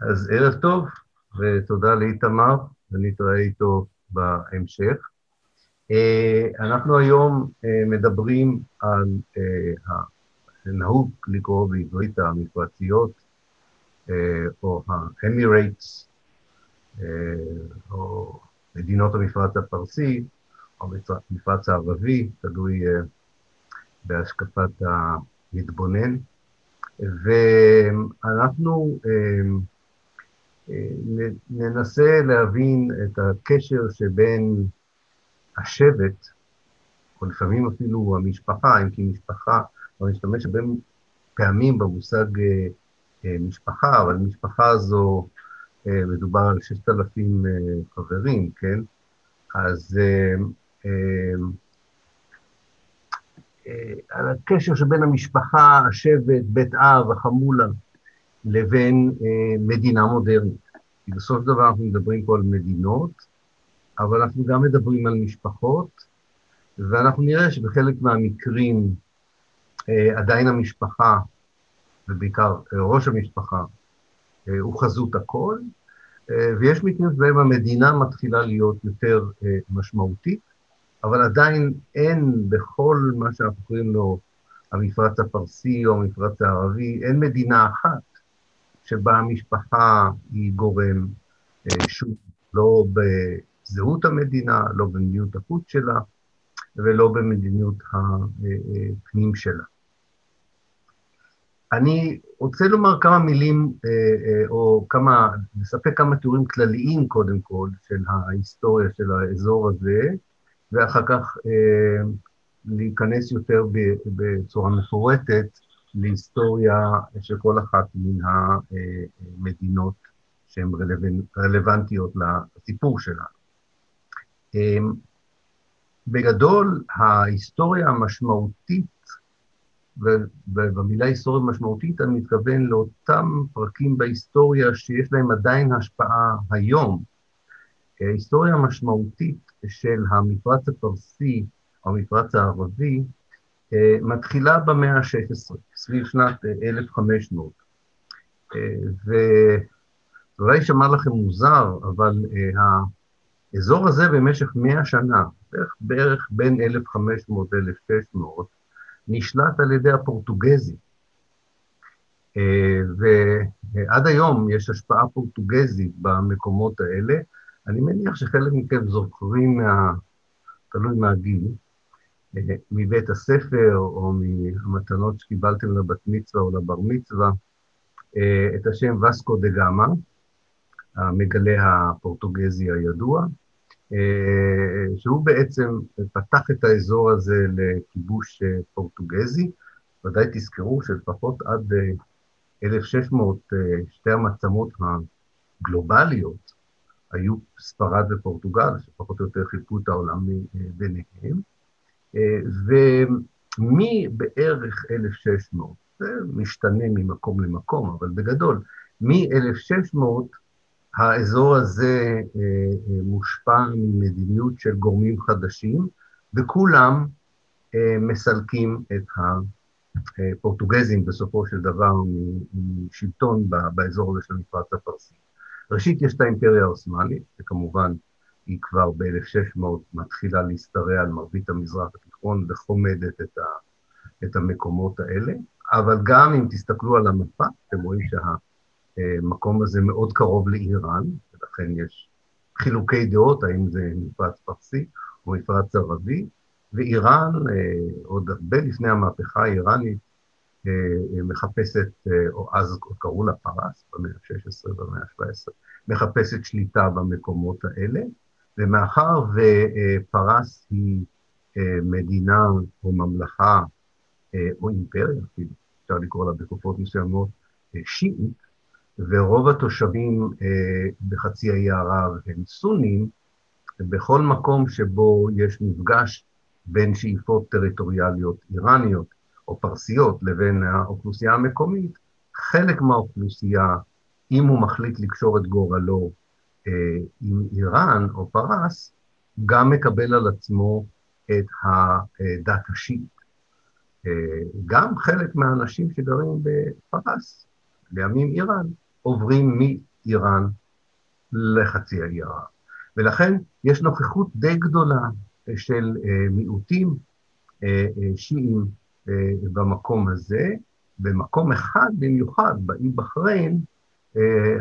אז ערב טוב, ותודה לאיתמר, ונתראה איתו בהמשך. אה, אנחנו היום אה, מדברים על, אה, נהוג לקרוא בעברית המפרציות, או האמירייטס, או מדינות המפרץ הפרסי, או המפרץ הערבי, תלוי בהשקפת המתבונן. ואנחנו ננסה להבין את הקשר שבין השבט, או לפעמים אפילו המשפחה, אם כי משפחה, אני משתמש הרבה פעמים במושג אה, אה, משפחה, אבל משפחה זו, אה, מדובר על ששת אלפים חברים, כן? אז על הקשר שבין המשפחה, השבט, בית אב, החמולה, לבין מדינה מודרנית. כי של דבר אנחנו מדברים פה על מדינות, אבל אנחנו גם מדברים על משפחות, ואנחנו נראה שבחלק מהמקרים אה, עדיין המשפחה, ובעיקר אה, ראש המשפחה, אה, הוא חזות הכל, אה, ויש מקרים שבהם המדינה מתחילה להיות יותר אה, משמעותית, אבל עדיין אין בכל מה שאנחנו קוראים לו המפרץ הפרסי או המפרץ הערבי, אין מדינה אחת שבה המשפחה היא גורם, אה, שוב, לא בזהות המדינה, לא במדיניות החוץ שלה ולא במדיניות הפנים שלה. אני רוצה לומר כמה מילים, אה, אה, או כמה, לספק כמה תיאורים כלליים קודם כל, של ההיסטוריה של האזור הזה, ואחר כך להיכנס יותר בצורה מפורטת להיסטוריה של כל אחת מן המדינות שהן רלוונטיות לסיפור שלנו. אמ, בגדול, ההיסטוריה המשמעותית, ובמילה היסטוריה משמעותית אני מתכוון לאותם פרקים בהיסטוריה שיש להם עדיין השפעה היום. ההיסטוריה המשמעותית של המפרץ הפרסי המפרץ הערבי אה, מתחילה במאה ה-16, סביב שנת 1500. אה, אה, ואולי יישמע לכם מוזר, אבל האזור הזה במשך 100 שנה, בערך, בערך בין 1500 ל-1600, נשלט על ידי הפורטוגזים. ועד היום יש השפעה פורטוגזית במקומות האלה. אני מניח שחלק מכם זוכרים, מה, תלוי מהגיל, מבית הספר או מהמתנות שקיבלתם לבת מצווה או לבר מצווה, אה, את השם וסקו דה גאמה, המגלה הפורטוגזי הידוע, אה, שהוא בעצם פתח את האזור הזה לכיבוש אה, פורטוגזי. ודאי תזכרו שלפחות עד 1600 שתי המעצמות הגלובליות היו ספרד ופורטוגל, שפחות או יותר חילקו את העולם ביניהם. ומבערך 1600, זה משתנה ממקום למקום, אבל בגדול, מ-1600 האזור הזה אה, אה, מושפע ממדיניות של גורמים חדשים, וכולם אה, מסלקים את הפורטוגזים בסופו של דבר משלטון באזור הזה של המפרץ הפרסי. ראשית, יש את האימפריה העות'מאנית, וכמובן היא כבר ב-1600 מתחילה להשתרע על מרבית המזרח התיכון וחומדת את, ה, את המקומות האלה, אבל גם אם תסתכלו על המפה, אתם רואים שהמקום הזה מאוד קרוב לאיראן, ולכן יש חילוקי דעות, האם זה מפרץ פרסי או מפרץ ערבי, ואיראן, אה, עוד הרבה לפני המהפכה האיראנית, אה, מחפשת, אה, או אז קראו לה פרס, במאה ה-16, במאה ה-17, מחפשת שליטה במקומות האלה, ומאחר ופרס היא אה, מדינה או ממלכה, אה, או אימפריה אפילו, אפשר לקרוא לה בתקופות מסוימות, אה, שיעית, ורוב התושבים בחצי האי ערב הם סונים, בכל מקום שבו יש מפגש בין שאיפות טריטוריאליות איראניות או פרסיות לבין האוכלוסייה המקומית, חלק מהאוכלוסייה, אם הוא מחליט לקשור את גורלו עם איראן או פרס, גם מקבל על עצמו את הדת השיעית. אה, גם חלק מהאנשים שגרים בפרס, לימים איראן, עוברים איראן לחצי האי ערב. ולכן יש נוכחות די גדולה של מיעוטים שיעים במקום הזה, במקום אחד במיוחד, באי בחריין,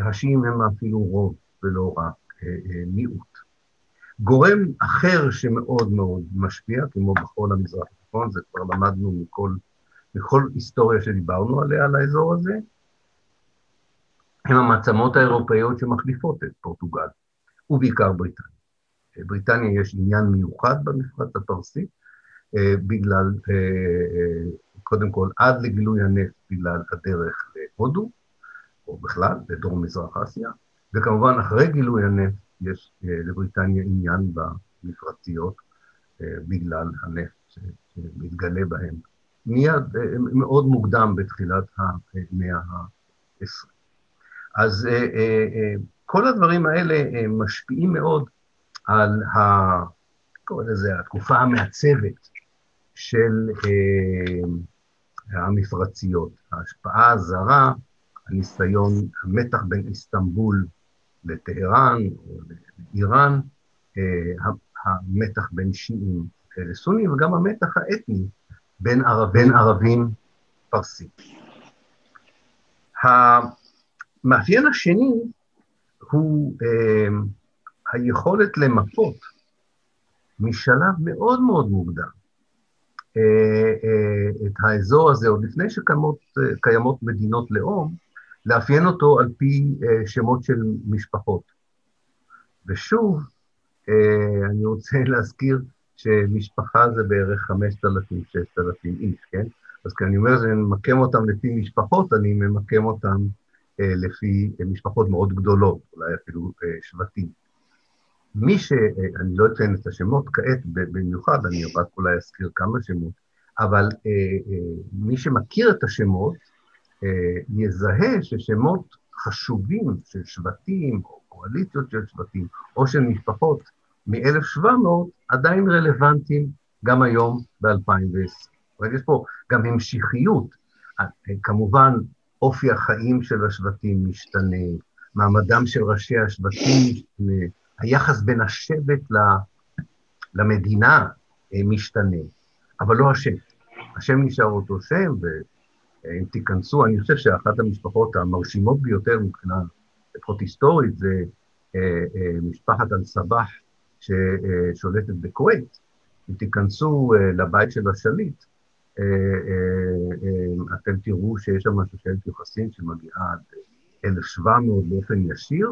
השיעים הם אפילו רוב ולא רק מיעוט. גורם אחר שמאוד מאוד משפיע, כמו בכל המזרח התיכון, זה כבר למדנו מכל, מכל היסטוריה שדיברנו עליה, על האזור הזה, הם המעצמות האירופאיות שמחליפות את פורטוגל, ובעיקר בריטניה. בריטניה יש עניין מיוחד במפרץ הפרסי, אה, בגלל, אה, אה, קודם כל, עד לגילוי הנפט בגלל הדרך להודו, או בכלל, לדרום מזרח אסיה, וכמובן, אחרי גילוי הנפט, יש לבריטניה עניין במפרציות בגלל הנפט שמתגלה בהם מיד, מאוד מוקדם בתחילת המאה ה-20. אז כל הדברים האלה משפיעים מאוד על ה... קורא לזה התקופה המעצבת של אה, המפרציות, ההשפעה הזרה, הניסיון, המתח בין איסטנבול לטהרן או לאיראן, אה, המתח בין שיעים לסונים, וגם המתח האתני בין, ערב, בין ערבים פרסים. המאפיין השני הוא אה, היכולת למפות משלב מאוד מאוד מוקדם אה, אה, את האזור הזה, עוד לפני שקיימות מדינות לאום, לאפיין אותו על פי שמות של משפחות. ושוב, אני רוצה להזכיר שמשפחה זה בערך 5,000-6,000 איש, כן? אז כשאני אומר שאני ממקם אותם לפי משפחות, אני ממקם אותם לפי משפחות מאוד גדולות, אולי אפילו שבטים. מי ש... אני לא אתן את השמות כעת במיוחד, אני רק אולי אזכיר כמה שמות, אבל אה, אה, מי שמכיר את השמות, אה, יזהה ששמות חשובים של שבטים, או קואליציות של שבטים, או של משפחות מ-1700, עדיין רלוונטיים גם היום ב-2020. אבל יש פה גם המשכיות. אה, כמובן, אופי החיים של השבטים משתנה, מעמדם של ראשי השבטים משתנה, היחס בין השבט למדינה אה, משתנה, אבל לא השם. השם נשאר אותו שם, ואם תיכנסו, אני חושב שאחת המשפחות המרשימות ביותר מבחינה לפחות היסטורית זה אה, אה, משפחת אל-סבח ששולטת בכווית. אם תיכנסו לבית של השליט, אתם תראו שיש שם שושלת יוחסין שמגיעה עד 1,700 באופן ישיר,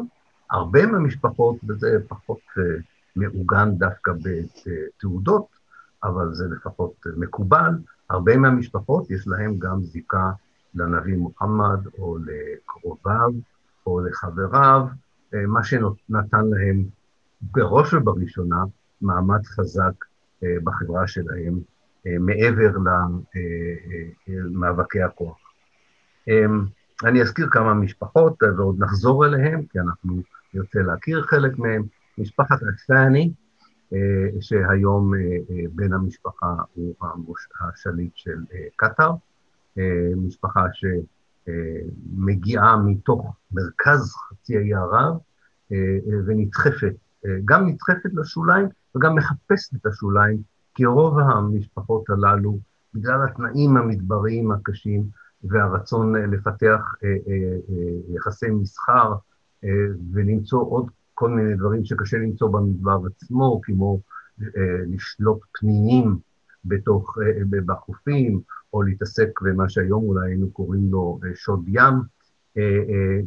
הרבה מהמשפחות, וזה פחות מעוגן דווקא בתעודות, אבל זה לפחות מקובל, הרבה מהמשפחות יש להם גם זיקה לנביא מוחמד, או לקרוביו, או לחבריו, uh, מה שנתן להם בראש ובראשונה מעמד חזק uh, בחברה שלהם, uh, מעבר למאבקי הכוח. Um, אני אזכיר כמה משפחות ועוד נחזור אליהם, כי אנחנו נרצה להכיר חלק מהם. משפחת אסאני, אה, שהיום אה, אה, בן המשפחה הוא השליט של קטאר, משפחה שמגיעה מתוך מרכז חצי האי ערב ונדחפת, גם נדחפת לשוליים וגם מחפשת את השוליים, כי רוב המשפחות הללו, בגלל התנאים המדבריים הקשים והרצון לפתח יחסי מסחר אה, ולמצוא עוד כל מיני דברים שקשה למצוא במדבר עצמו, כמו אה, לשלוט פנינים בתוך, אה, בחופים, או להתעסק במה שהיום אולי היינו קוראים לו שוד ים,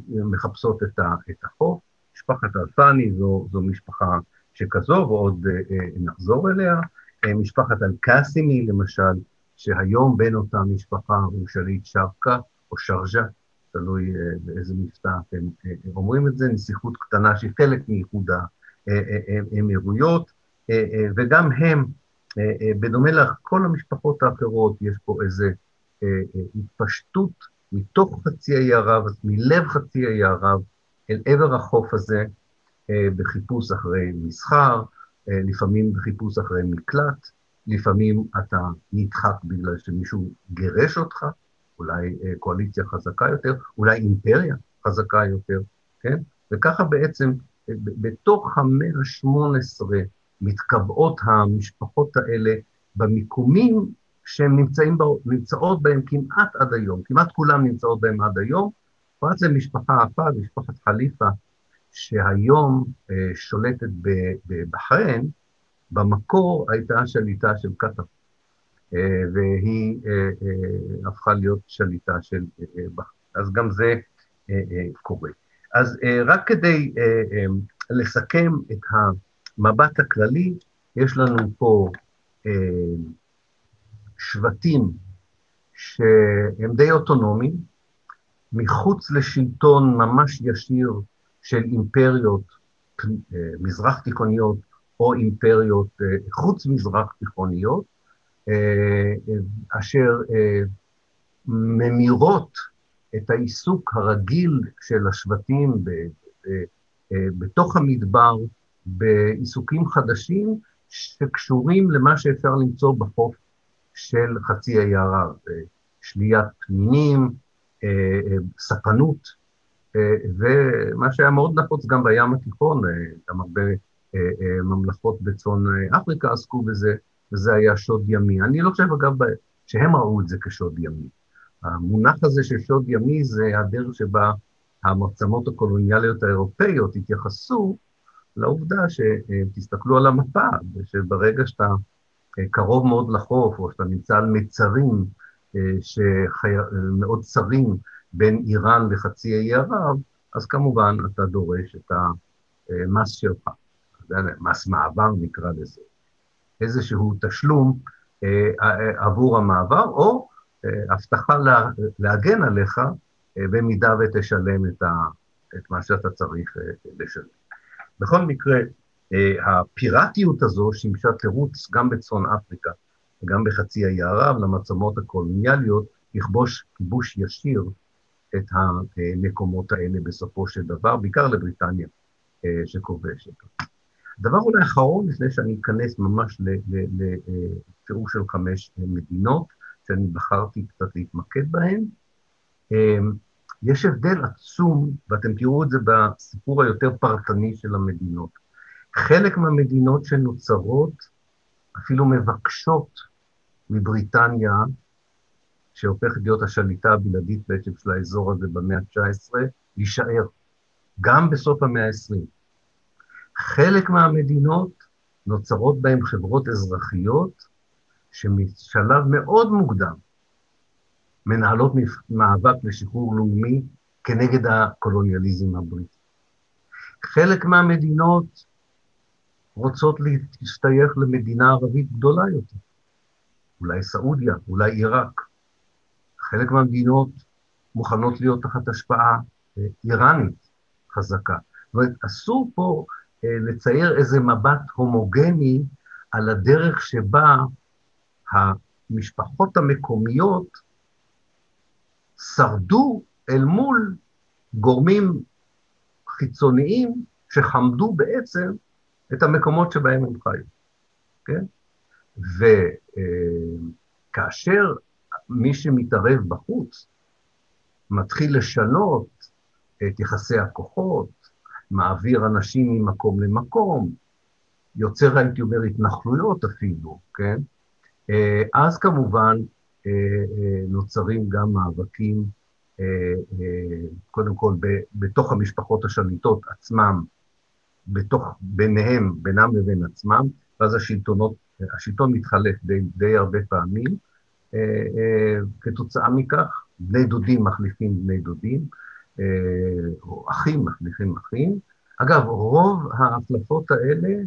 מחפשות את החוף. משפחת אלפני זו, זו משפחה שכזו, ועוד נחזור אליה. משפחת אל-קאסימי, למשל, שהיום בן אותה משפחה הוא שליט שרקה או שרג'ה, תלוי אה, באיזה מבטא אתם אה, אומרים את זה, נסיכות קטנה שהיא חלק מאיחוד האמירויות, אה, וגם הם, בדומה לכל המשפחות האחרות, יש פה איזו התפשטות מתוך חצי האי ערב, מלב חצי האי ערב, אל עבר החוף הזה, בחיפוש אחרי מסחר, לפעמים בחיפוש אחרי מקלט, לפעמים אתה נדחק בגלל שמישהו גירש אותך, אולי אה, קואליציה חזקה יותר, אולי אימפריה חזקה יותר, כן? וככה בעצם בתוך המאה ה-18 מתקבעות המשפחות האלה במיקומים שהן נמצאות בהם כמעט עד היום, כמעט כולן נמצאות בהם עד היום, פרט למשפחה אחת, משפחת חליפה, שהיום אה, שולטת בבחריין, במקור הייתה שליטה של קטאר, אה, והיא אה, אה, הפכה להיות שליטה של אה, בחריין. אז גם זה אה, אה, קורה. אז אה, רק כדי אה, אה, לסכם את המבט הכללי, יש לנו פה אה, שבטים שהם די אוטונומיים, מחוץ לשלטון ממש ישיר של אימפריות אה, מזרח תיכוניות או אימפריות אה, חוץ מזרח תיכוניות, אה, אשר ממירות את העיסוק הרגיל של השבטים בתוך המדבר בעיסוקים חדשים שקשורים למה שאפשר למצוא בחוף של חצי האי ערב, שליית פנינים, אה, אה, ספנות, אה, ומה שהיה מאוד נפוץ גם בים התיכון, גם הרבה ממלכות בצפון אפריקה עסקו בזה, וזה היה שוד ימי. אני לא חושב, אגב, שהם ראו את זה כשוד ימי. המונח הזה של שוד ימי זה הדרך שבה המעצמות הקולוניאליות האירופאיות התייחסו לעובדה שתסתכלו על המפה, שברגע שאתה קרוב מאוד לחוף, או שאתה נמצא על מצרים שמאוד צרים בין איראן לחצי האי ערב, אז כמובן אתה דורש את המס שלך, מס מעבר נקרא לזה, איזשהו תשלום אה, עבור המעבר, או אה, הבטחה להגן עליך אה, במידה ותשלם את, ה, את מה שאתה צריך לשלם. בכל מקרה, הפיראטיות הזו שימשה תירוץ גם בצפון אפריקה וגם בחצי האי ערב למעצמות הקולוניאליות לכבוש כיבוש ישיר את המקומות האלה בסופו של דבר, בעיקר לבריטניה אה, שכובשת. דבר אולי אחרון, לפני שאני אכנס ממש לתיאור של חמש מדינות, שאני בחרתי קצת להתמקד בהן, אה, יש הבדל עצום, ואתם תראו את זה בסיפור היותר פרטני של המדינות. חלק מהמדינות שנוצרות אפילו מבקשות מבריטניה, שהופכת להיות השליטה הבלעדית בעצם של האזור הזה במאה ה-19, להישאר, גם בסוף המאה ה-20. חלק מהמדינות נוצרות בהן חברות אזרחיות שמשלב מאוד מוקדם מנהלות מאבק לשחרור לאומי כנגד הקולוניאליזם הבריטי. חלק מהמדינות רוצות להשתייך למדינה ערבית גדולה יותר. אולי סעודיה, אולי עיראק. חלק מהמדינות מוכנות להיות תחת השפעה אה, איראנית חזקה. זאת אומרת, אסור פה לצייר איזה מבט הומוגני על הדרך שבה המשפחות המקומיות שרדו אל מול גורמים חיצוניים שחמדו בעצם את המקומות שבהם הם חיו, כן? וכאשר מי שמתערב בחוץ מתחיל לשנות את יחסי הכוחות, מעביר אנשים ממקום למקום, יוצר, הייתי אומר, התנחלויות אפילו, כן? אז כמובן נוצרים גם מאבקים, קודם כל בתוך המשפחות השליטות עצמם, בתוך, ביניהם, בינם לבין עצמם, ואז השלטונות השלטון מתחלף די, די הרבה פעמים. אה, אה, כתוצאה מכך, בני דודים מחליפים בני דודים, אה, או אחים מחליפים אחים. אגב, רוב ההחלפות האלה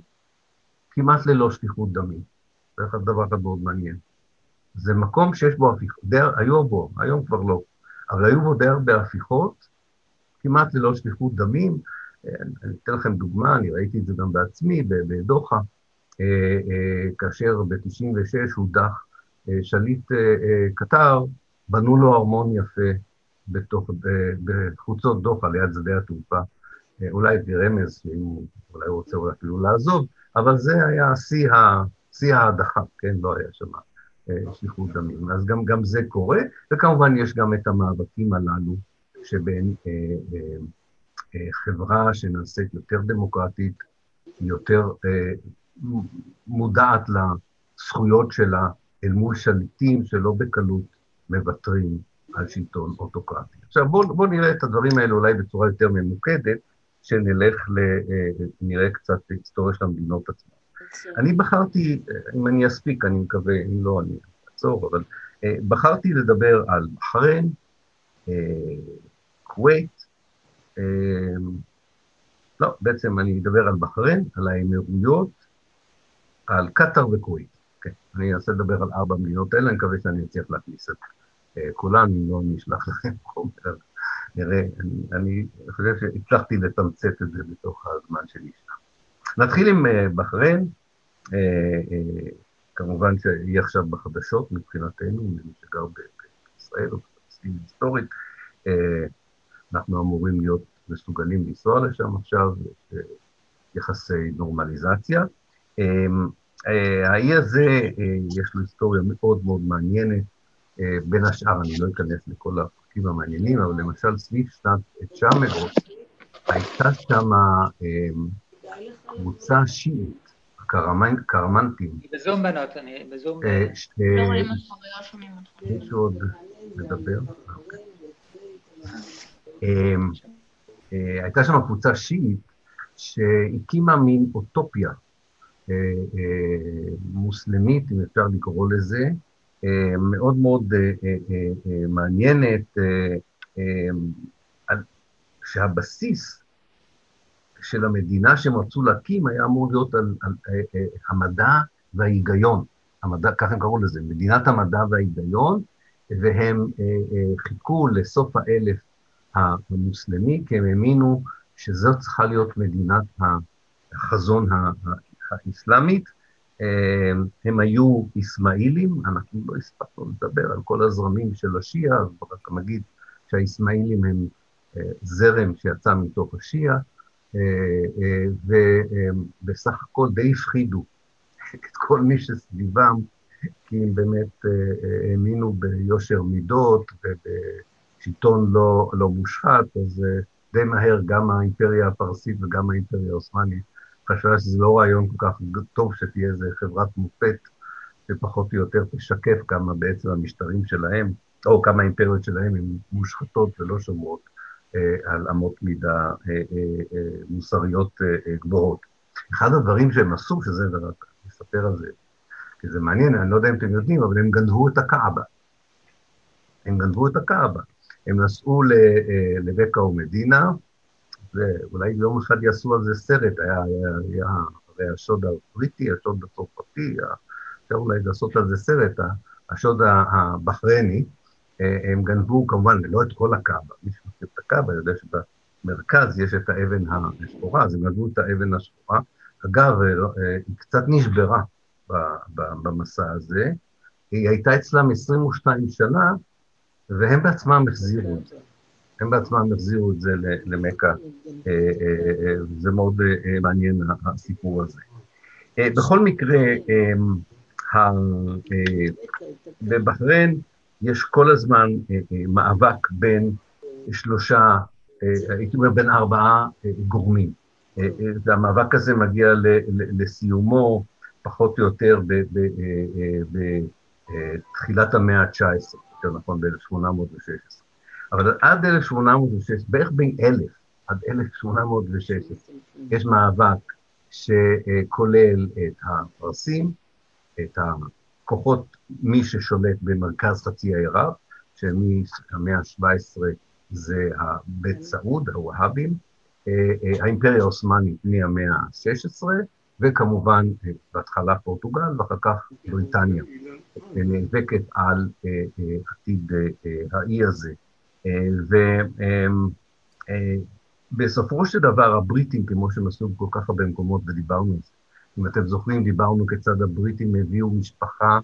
כמעט ללא שפיכות דמים. זה דבר אחד מאוד מעניין. זה מקום שיש בו הפיכות, היו בו, היום כבר לא, אבל היו בו די הרבה הפיכות, כמעט ללא שפיכות דמים. אני אתן לכם דוגמה, אני ראיתי את זה גם בעצמי בדוחה. אה, אה, כאשר ב-96 הודח אה, שליט קטר, בנו לו ארמון יפה בתוך, בחוצות דוחה ליד שדה התעופה. אולי ברמז, שאם אולי הוא רוצה אולי אפילו לעזוב, אבל זה היה שיא, ה, שיא ההדחה, כן? לא היה שם שליחות דמים. אז גם, גם זה קורה, וכמובן יש גם את המאבקים הללו שבין אה, אה, חברה שנעשית יותר דמוקרטית, יותר מודעת לזכויות שלה אל מול שליטים שלא בקלות מוותרים על שלטון אוטוקרטי. עכשיו בואו בוא נראה את הדברים האלה אולי בצורה יותר ממוקדת, שנלך ל... נראה קצת היסטוריה של המדינות עצמן. אני בחרתי, אם אני אספיק, אני מקווה, אם לא, אני אעצור, אבל אה, בחרתי לדבר על בחריין, אה, כווית, אה, לא, בעצם אני אדבר על בחריין, על האמירויות, על קטאר וכווית. כן, אני אנסה לדבר על ארבע מדינות האלה, אני מקווה שאני אצליח להכניס את כולן, אם לא, אני אשלח לכם חומר. נראה, אני, אני חושב שהצלחתי לתמצת את זה בתוך הזמן שם. נתחיל עם בחריין. אה, אה, כמובן שהיא עכשיו בחדשות מבחינתנו, מי שגר בישראל או בפלסטין היסטורית, אה, אנחנו אמורים להיות מסוגלים לנסוע לשם עכשיו, יחסי נורמליזציה. האי הזה, יש לו היסטוריה מאוד מאוד מעניינת, בין השאר, אני לא אכנס לכל הפרקים המעניינים, אבל למשל סביב שנת 900, הייתה שם קבוצה שיעית קרמנטים. בזום בנות, אני בזום... אה, אה, לא אותך. מישהו עוד מדבר? אה, הייתה שם קבוצה שיעית שהקימה מין אוטופיה מוסלמית, אם אפשר לקרוא לזה, מאוד מאוד מעניינת, שהבסיס של המדינה שהם רצו להקים היה אמור להיות על, על, על, המדע וההיגיון. המדע, ככה הם קראו לזה, מדינת המדע וההיגיון, והם אה, אה, חיכו לסוף האלף המוסלמי, כי הם האמינו שזאת צריכה להיות מדינת החזון האסלאמית. אה, הם היו אסמאעילים, אנחנו לא הספקנו לדבר על כל הזרמים של השיעה, רק נגיד שהאסמאעילים הם אה, זרם שיצא מתוך השיעה, אה, אה, ובסך הכל די הפחידו את כל מי שסביבם, כי הם באמת האמינו ביושר מידות ובשלטון לא, לא מושחת, אז די מהר גם האימפריה הפרסית וגם האימפריה העות'מאנית חשבה שזה לא רעיון כל כך טוב שתהיה איזה חברת מופת שפחות או יותר תשקף כמה בעצם המשטרים שלהם, או כמה האימפריות שלהם הן מושחתות ולא שומרות אה, על אמות מידה אה, אה, מוסריות גבוהות. אחד הדברים שהם עשו, שזה, ורק אספר על זה, כי זה מעניין, אני לא יודע אם אתם יודעים, אבל הם גנבו את הקאבה. הם גנבו את הקאבה. הם נסעו לבקע ומדינה, ואולי יום אחד יעשו על זה סרט, היה, היה, היה הרי השוד הבריטי, השוד הצרפתי, אפשר אולי לעשות על זה סרט, השוד הבחרייני, הם גנבו כמובן לא את כל הקאבה, מי שמכיר את הקאבה יודע שבמרכז יש את האבן השחורה, אז הם גנבו את האבן השחורה. אגב, אה, היא קצת נשברה במסע הזה, היא הייתה אצלם 22 שנה, והם בעצמם החזירו את זה. הם בעצמם החזירו את זה למכה, אה, אה, זה מאוד מעניין הסיפור הזה. בכל מקרה, בבחריין, יש כל הזמן אה, אה, מאבק בין שלושה, אה, הייתי אומר בין ארבעה גורמים. והמאבק הזה מגיע לסיומו פחות או יותר בתחילת המאה ה-19, יותר נכון ב-1816. אבל עד 1816, בערך בין 1,000 עד 1816, יש מאבק שכולל את הפרסים, את כוחות מי ששולט במרכז חצי האי ערב, שמהמאה ה-17 זה בית סעוד, הווהאבים, אה, אה, האימפריה העות'מאנית מהמאה ה-16, וכמובן אה, בהתחלה פורטוגל ואחר כך בריטניה נאבקת על עתיד האי הזה. ובסופו של דבר הבריטים, כמו שהם עשו בכל כך הרבה מקומות ודיברנו על זה, אם אתם זוכרים, דיברנו כיצד הבריטים הביאו משפחה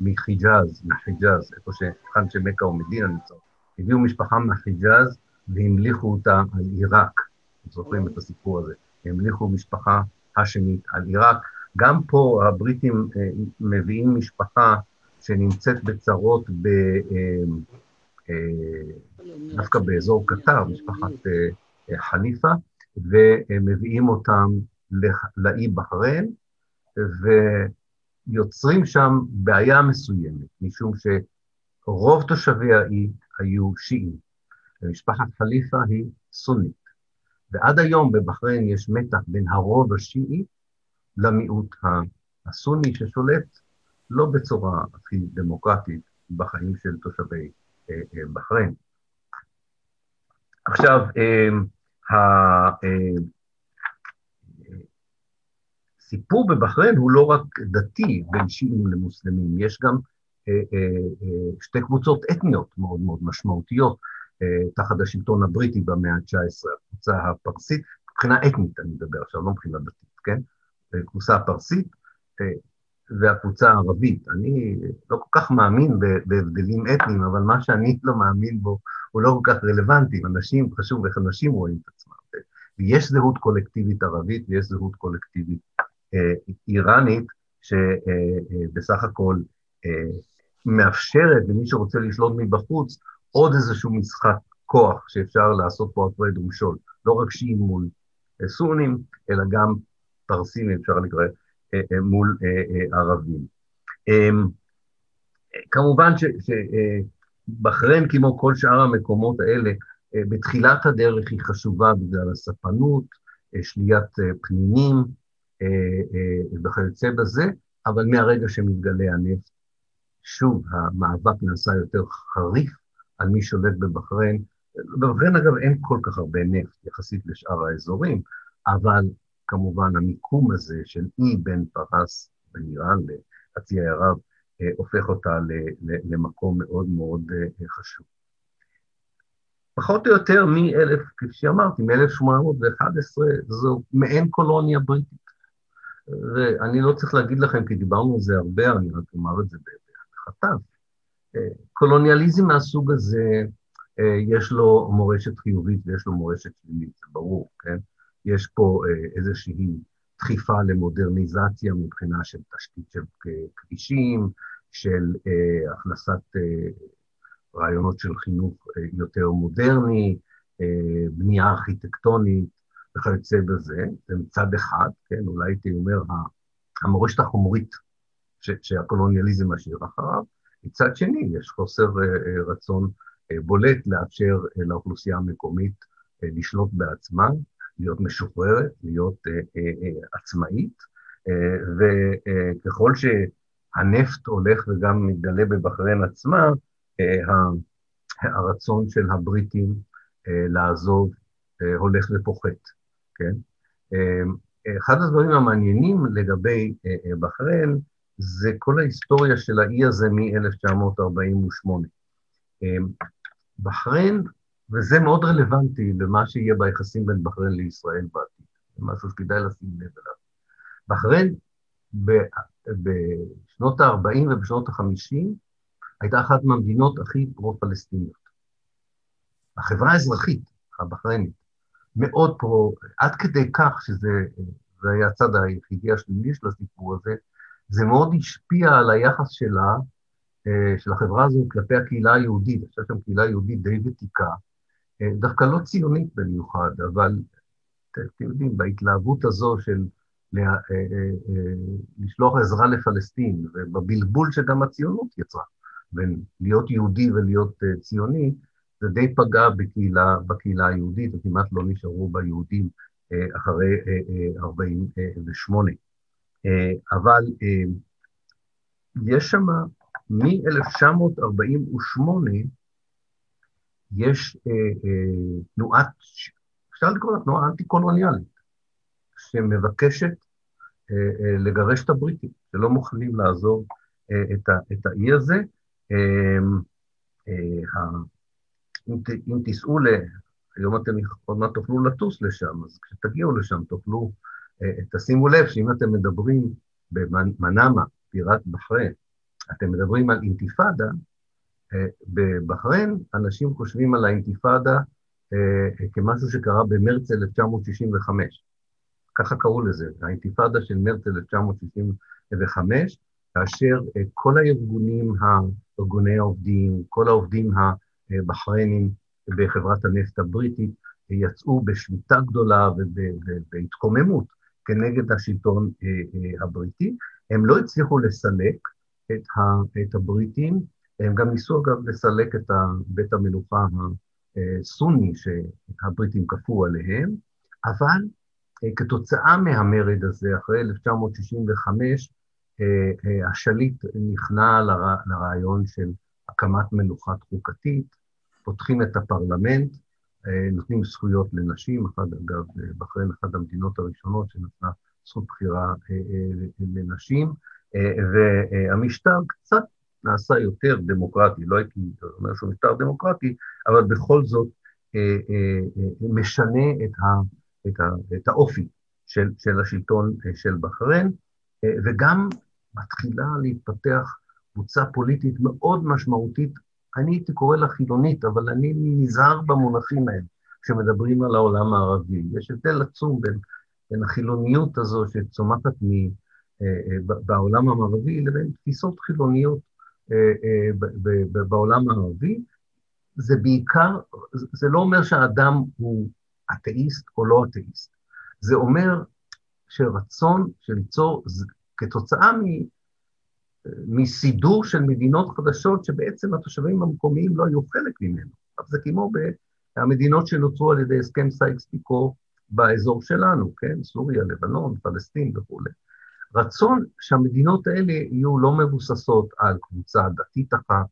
מחיג'אז, מחיג'אז, איפה שהיכן שמכה ומדינה נמצאות. הביאו משפחה מחיג'אז והמליכו אותה על עיראק. אתם זוכרים את הסיפור הזה. המליכו משפחה האשמית על עיראק. גם פה הבריטים אה, מביאים משפחה שנמצאת בצרות ב, אה, אה, דווקא באזור קטר, משפחת חליפה, ומביאים אותם לאי בחריין, ויוצרים שם בעיה מסוימת, משום שרוב תושבי האי היו שיעים, ומשפחת חליפה היא סונית. ועד היום בבחריין יש מתח בין הרוב השיעי למיעוט הסוני ששולט לא בצורה הכי דמוקרטית בחיים של תושבי אה, אה, בחריין. עכשיו, אה, הסיפור בבחריין הוא לא רק דתי בין שיעים למוסלמים, יש גם שתי קבוצות אתניות מאוד מאוד משמעותיות תחת השלטון הבריטי במאה ה-19, הקבוצה הפרסית, מבחינה אתנית אני מדבר עכשיו, לא מבחינה דתית, כן? הקבוצה הפרסית והקבוצה הערבית. אני לא כל כך מאמין בהבדלים אתניים, אבל מה שאני לא מאמין בו הוא לא כל כך רלוונטי. אנשים, חשוב איך אנשים רואים את עצמם. ויש זהות קולקטיבית ערבית ויש זהות קולקטיבית אה, איראנית, שבסך אה, אה, הכל אה, מאפשרת למי שרוצה לשלוט מבחוץ עוד איזשהו משחק כוח שאפשר לעשות פה הפרד ומשול. לא רק שיעים מול אה, סונים, אלא גם פרסים, אפשר לקרוא, מול ערבים. אמ, כמובן שבחריין, כמו כל שאר המקומות האלה, בתחילת הדרך היא חשובה בגלל הספנות, שליית פנינים וכיוצא בזה, אבל מהרגע שמתגלה הנפט, שוב, המאבק נעשה יותר חריף על מי שולט בבחריין. בבחריין, אגב, אין כל כך הרבה נפט יחסית לשאר האזורים, אבל כמובן המיקום הזה של אי בין פרס ואיראן לחצי האי ערב, אה, הופך אותה למקום מאוד מאוד אה, חשוב. פחות או יותר מ-1000, כפי שאמרתי, מ-1811, זו מעין קולוניה בריטית. ואני לא צריך להגיד לכם, כי דיברנו על זה הרבה, אני רק אומר את זה בחטף. אה, קולוניאליזם מהסוג הזה, יש לו מורשת חיובית ויש לו מורשת שלילית, זה ברור, כן? יש פה אה, איזושהי דחיפה למודרניזציה מבחינה של תשתית של כבישים, של אה, הכנסת אה, רעיונות של חינוך יותר מודרני, בנייה ארכיטקטונית וכיוצא בזה, זה מצד אחד, כן, אולי הייתי אומר, המורשת החומרית שהקולוניאליזם משאיר אחריו, מצד שני, יש חוסר רצון בולט לאפשר לאוכלוסייה המקומית לשלוט בעצמה, להיות משוחררת, להיות uh, uh, uh, עצמאית, וככל שהנפט הולך וגם מתגלה בבחריין עצמה, הרצון של הבריטים לעזוב הולך ופוחת, כן? אחד הדברים המעניינים לגבי בחריין זה כל ההיסטוריה של האי הזה מ-1948. בחריין וזה מאוד רלוונטי למה שיהיה ביחסים בין בחריין לישראל בעתיד. זה משהו שכדאי לשים לב אליו. בחריין בשנות ה-40 ובשנות ה-50 הייתה אחת מהמדינות הכי פרו-פלסטיניות. החברה האזרחית, הבחריינית, מאוד פרו, עד כדי כך שזה זה היה הצד היחידי השלילי של הסיפור הזה, זה מאוד השפיע על היחס שלה, אה, של החברה הזו כלפי הקהילה היהודית. הייתה שם קהילה יהודית די ותיקה, דווקא לא ציונית במיוחד, אבל אתם יודעים, בהתלהבות הזו של אה, אה, לשלוח עזרה לפלסטין, ובבלבול שגם הציונות יצרה, בין להיות יהודי ולהיות ציוני, זה די פגע בקהילה, בקהילה היהודית, וכמעט לא נשארו בה יהודים אחרי 48. אבל יש שם מ-1948, יש אה, אה, תנועת, אפשר לקרוא לה תנועה אנטי-קולוניאלית, שמבקשת אה, אה, לגרש את הבריטים, שלא מוכנים לעזוב אה, את, ה, את האי הזה. אה, אה, אם, ת, אם תיסעו ל... היום אתם עוד מעט תוכלו לטוס לשם, אז כשתגיעו לשם תוכלו, אה, תשימו לב שאם אתם מדברים במנאמה, בירת בחריין, אתם מדברים על אינתיפאדה, בבחריין אנשים חושבים על האינתיפאדה אה, כמשהו שקרה במרץ 1965. ככה קראו לזה, האינתיפאדה של מרץ 1965, כאשר אה, כל הארגונים, ארגוני העובדים, כל העובדים הבחריינים בחברת הנפט הבריטית, יצאו בשליטה גדולה ובהתקוממות כנגד השלטון הבריטי. הם לא הצליחו לסלק את הבריטים, הם גם ניסו אגב לסלק את בית המלוכה הסוני שהבריטים כפו עליהם, אבל כתוצאה מהמרד הזה, אחרי 1965, השליט נכנע לרעיון של הקמת מלוכת חוקתית, פותחים את הפרלמנט, נותנים זכויות לנשים, אחד, אגב, בחריין אחת המדינות הראשונות שנתנה זכות בחירה לנשים, והמשטר קצת נעשה יותר דמוקרטי, לא הייתי אומר שהוא משטר דמוקרטי, אבל בכל זאת משנה את, ה, את, ה, את האופי של, של השלטון של בחריין, וגם מתחילה להתפתח קבוצה פוליטית מאוד משמעותית, אני הייתי קורא לה חילונית, אבל אני נזהר במונחים האלה, כשמדברים על העולם הערבי. יש הבדל עצום בין, בין החילוניות הזו שצומחת מ, אה, אה, בעולם המערבי לבין תפיסות חילוניות אה, בעולם הערבי. זה בעיקר, זה לא אומר שהאדם הוא אתאיסט או לא אתאיסט, זה אומר שרצון של ליצור, כתוצאה מסידור של מדינות חדשות שבעצם התושבים המקומיים לא היו חלק ממנו. זה כמו המדינות שנוצרו על ידי הסכם סייקס-פיקו באזור שלנו, כן? סוריה, לבנון, פלסטין וכולי. רצון שהמדינות האלה יהיו לא מבוססות על קבוצה דתית אחת,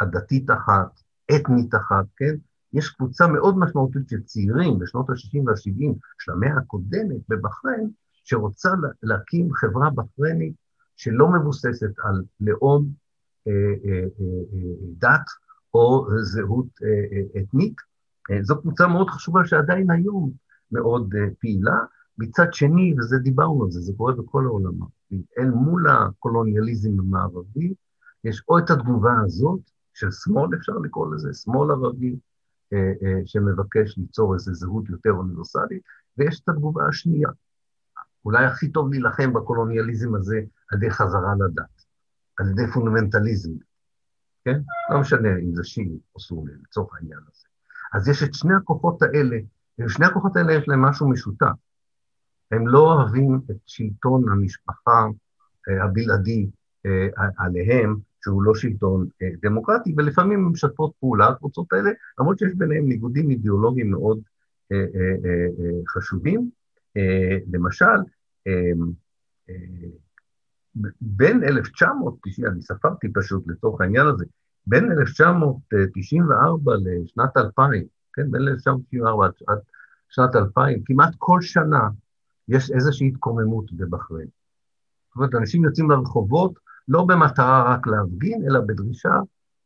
עדתית אחת, אתנית אחת, כן? יש קבוצה מאוד משמעותית של צעירים בשנות ה-60 וה-70 של המאה הקודמת בבחריין, שרוצה להקים חברה בחריינית שלא מבוססת על לאום, אה, אה, אה, דת או זהות אתנית. זו קבוצה מאוד חשובה שעדיין היום מאוד פעילה. מצד שני, וזה דיברנו על זה, זה קורה בכל העולם אל מול הקולוניאליזם המערבי, יש או את התגובה הזאת, של שמאל אפשר לקרוא לזה, שמאל ערבי, שמבקש ליצור איזו זהות יותר אוניברסלית, ויש את התגובה השנייה, אולי הכי טוב להילחם בקולוניאליזם הזה על ידי חזרה לדת, על ידי פונדמנטליזם, כן? לא משנה אם זה שיעי או סורי, לצורך העניין הזה. אז יש את שני הכוחות האלה, ושני הכוחות האלה יש להם משהו משותף. הם לא אוהבים את שלטון המשפחה אה, הבלעדי אה, עליהם, שהוא לא שלטון אה, דמוקרטי, ולפעמים הם משתפות פעולה, הקבוצות האלה, למרות שיש ביניהם ניגודים אידיאולוגיים מאוד חשובים. למשל, בין 1990, אני ספרתי פשוט לצורך העניין הזה, בין 1994 לשנת 2000, כן, בין 1994 עד שנת 2000, כמעט כל שנה יש איזושהי התקוממות בבחריין. זאת אומרת, אנשים יוצאים לרחובות לא במטרה רק להפגין, אלא בדרישה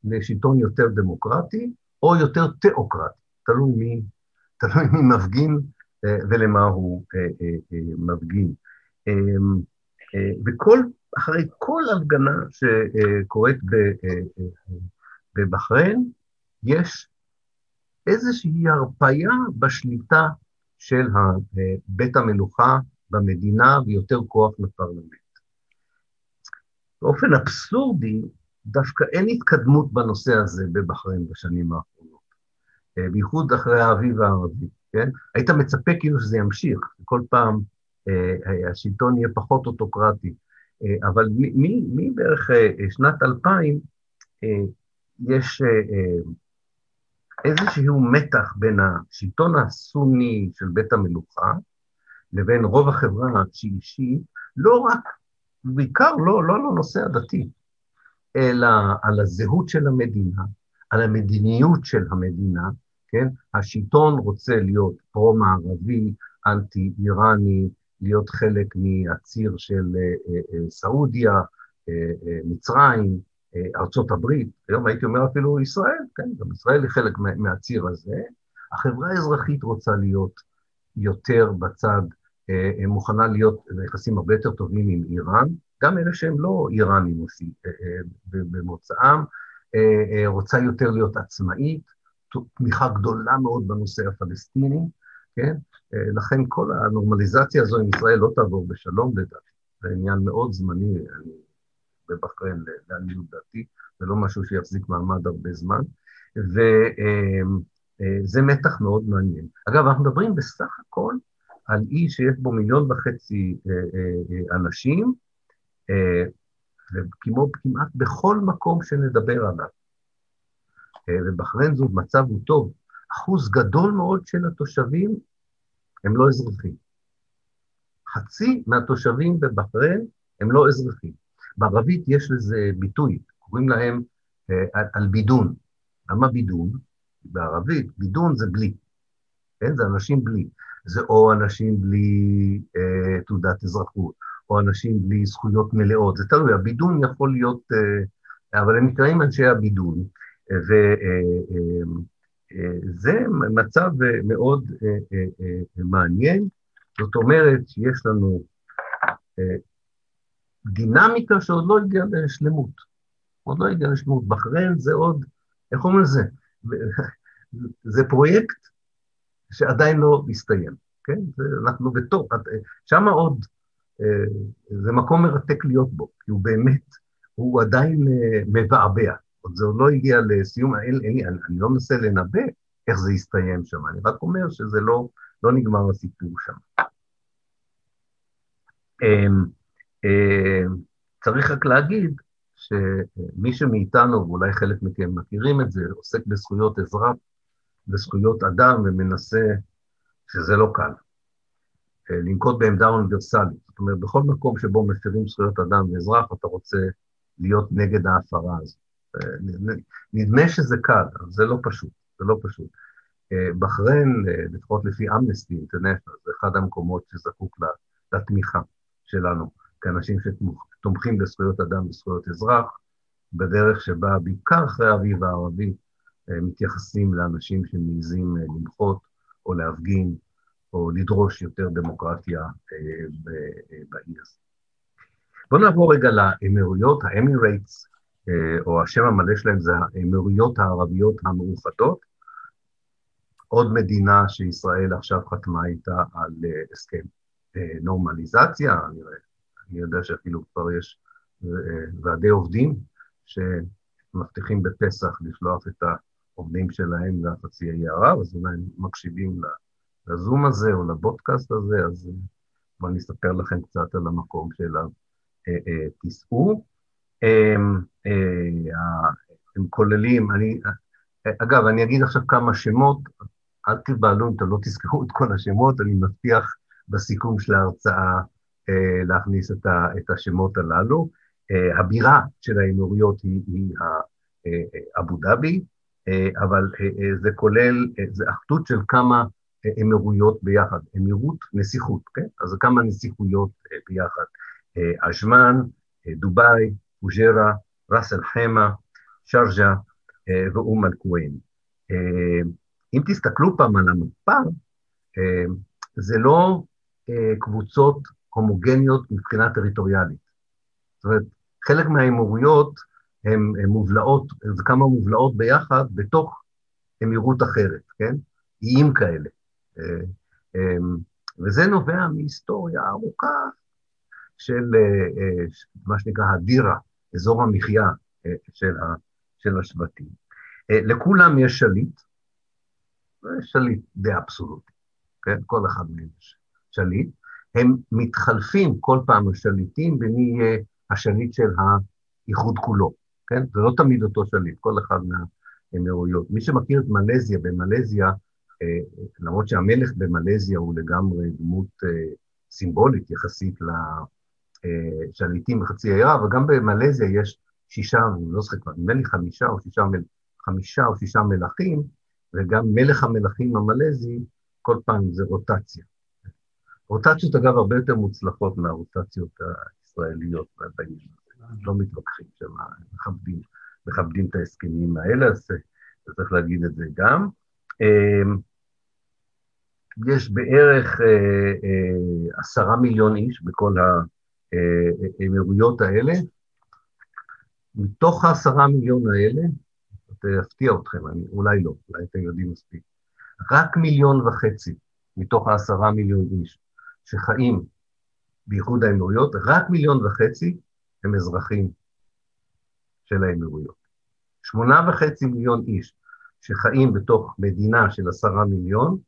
לשלטון יותר דמוקרטי או יותר תיאוקרטי, תלוי מי, תלוי מי מפגין אה, ולמה הוא אה, אה, מפגין. אמ, וכל, אחרי כל הפגנה שקורית בבחריין, יש איזושהי הרפאיה בשליטה של בית המלוכה במדינה ויותר כוח לפרלמנט. באופן אבסורדי, דווקא אין התקדמות בנושא הזה בבחריין בשנים האחרונות, בייחוד אחרי האביב הערבי. כן? היית מצפה כאילו שזה ימשיך, כל פעם אה, השלטון יהיה פחות אוטוקרטי. אה, אבל מבערך אה, שנת 2000 אה, יש אה, אה, איזשהו מתח בין השלטון הסוני של בית המלוכה לבין רוב החברה התשיעי, לא רק, בעיקר לא, לא על הנושא הדתי, אלא על הזהות של המדינה, על המדיניות של המדינה, כן? השלטון רוצה להיות פרו-מערבי, אנטי-איראני, להיות חלק מהציר של אה, אה, אה, סעודיה, מצרים, ארצות הברית, היום הייתי אומר אפילו ישראל, כן? גם ישראל היא חלק מהציר הזה. החברה האזרחית רוצה להיות יותר בצד, מוכנה להיות ביחסים הרבה יותר טובים עם איראן, גם אלה שהם לא איראנים במוצאם, רוצה יותר להיות עצמאית, תמיכה גדולה מאוד בנושא הפלסטיני, כן? אה, לכן כל הנורמליזציה הזו עם ישראל לא תעבור בשלום לדעתי. זה עניין מאוד זמני, אני בבחריין לעניות דעתי, זה לא משהו שיחזיק מעמד הרבה זמן. ו, אה, זה מתח מאוד מעניין. אגב, אנחנו מדברים בסך הכל על אי שיש בו מיליון וחצי אנשים, וכמו כמעט בכל מקום שנדבר עליו. ובחריין זו מצב הוא טוב. אחוז גדול מאוד של התושבים הם לא אזרחים. חצי מהתושבים בבחריין הם לא אזרחים. בערבית יש לזה ביטוי, קוראים להם אה, על בידון. למה בידון? בערבית, בידון זה בלי. כן? זה אנשים בלי. זה או אנשים בלי אה, תעודת אזרחות, או אנשים בלי זכויות מלאות, זה תלוי, הבידון יכול להיות, אה, אבל הם נקראים אנשי הבידון, וזה אה, אה, מצב מאוד מעניין, זאת אומרת שיש לנו דינמיקה שעוד לא הגיעה לשלמות, עוד לא הגיעה לשלמות, בחריין זה עוד, איך אומרים לזה? זה פרויקט שעדיין לא הסתיים, כן? אנחנו בתור, שם עוד אה, זה מקום מרתק להיות בו, כי הוא באמת, הוא עדיין אה, מבעבע. עוד זה עוד לא הגיע לסיום, אין, אין, אני, אני לא מנסה לנבא איך זה יסתיים שם, אני רק אומר שזה לא, לא נגמר הסיפור שם. אמ, צריך רק להגיד שמי שמאיתנו, ואולי חלק מכם מכירים את זה, עוסק בזכויות אזרח וזכויות אדם ומנסה, שזה לא קל. אה, לנקוט בעמדה אוניברסלית. זאת אומרת, בכל מקום שבו מפרים זכויות אדם ואזרח, אתה רוצה להיות נגד ההפרה הזאת. אה, נדמה שזה קל, אבל זה לא פשוט, זה לא פשוט. אה, בחריין, לפחות לפי אמנסטי אינטרנשיונל, זה אחד המקומות שזקוק לתמיכה שלנו, כאנשים שתומכים בזכויות אדם וזכויות אזרח, בדרך שבה, בעיקר אחרי האביב הערבי, מתייחסים לאנשים שמעיזים למחות או להפגין או לדרוש יותר דמוקרטיה אה, באי הזה. בואו נעבור רגע לאמירויות, האמירייטס, אה, או השם המלא שלהם זה האמירויות הערביות המאוחדות, עוד מדינה שישראל עכשיו חתמה איתה על אה, הסכם נורמליזציה, אני, יודע שאפילו כבר יש ועדי עובדים שמבטיחים בפסח לשלוח את העובדים שלהם לחצי האי ערב, אז אולי הם מקשיבים לזום הזה או לבודקאסט הזה, אז בואו אני אספר לכם קצת על המקום שאליו אה, אה, תיסעו. הם, אה, הם כוללים, אני, אגב, אני אגיד עכשיו כמה שמות, אל תבעלו אם אתם לא תזכרו את כל השמות, אני מבטיח בסיכום של ההרצאה להכניס את, ה, את השמות הללו. הבירה של האמירויות היא, היא אבו דאבי, אבל זה כולל, זה אחדות של כמה אמירויות ביחד, אמירות נסיכות, כן? אז זה כמה נסיכויות אה, ביחד. עג'מן, אה, דובאי, פוג'רה, ראס אל-חמא, שרג'ה ואום אל-כווין. אם תסתכלו פעם על המפה, זה לא קבוצות הומוגניות מבחינה טריטוריאלית. זאת אומרת, חלק מהאמירויות הן מובלעות, זה כמה מובלעות ביחד בתוך אמירות אחרת, כן? איים כאלה. אה, אמ, וזה נובע מהיסטוריה ארוכה של אה, אה, מה שנקרא הדירה, אזור המחיה של, ה, של השבטים. לכולם יש שליט, שליט די אבסולוטי, כן? כל אחד מהם יש שליט. הם מתחלפים כל פעם השליטים במי יהיה השליט של האיחוד כולו, כן? זה לא תמיד אותו שליט, כל אחד מהאמירויות. מי שמכיר את מלזיה, במלזיה אה, למרות שהמלך במלזיה הוא לגמרי דמות אה, סימבולית יחסית לשליטים אה, בחצי האי ערב, וגם במלזיה יש שישה, אני לא זוכר כבר, נדמה לי חמישה או שישה, חמישה או שישה מלכים, וגם מלך המלכים המלזי, כל פעם זה רוטציה. רוטציות, אגב, הרבה יותר מוצלחות מהרוטציות הישראליות בעניין הזה. לא מתווכחים שם, מכבדים, מכבדים את ההסכמים האלה, אז צריך להגיד את זה גם. אמ, יש בערך אה, אה, עשרה מיליון איש בכל האמירויות האלה. מתוך העשרה מיליון האלה, זה יפתיע אתכם, אני, אולי לא, אולי אתם יודעים מספיק, רק מיליון וחצי מתוך העשרה מיליון איש שחיים באיחוד האמירויות, רק מיליון וחצי הם אזרחים של האמירויות. שמונה וחצי מיליון איש שחיים בתוך מדינה של עשרה מיליון,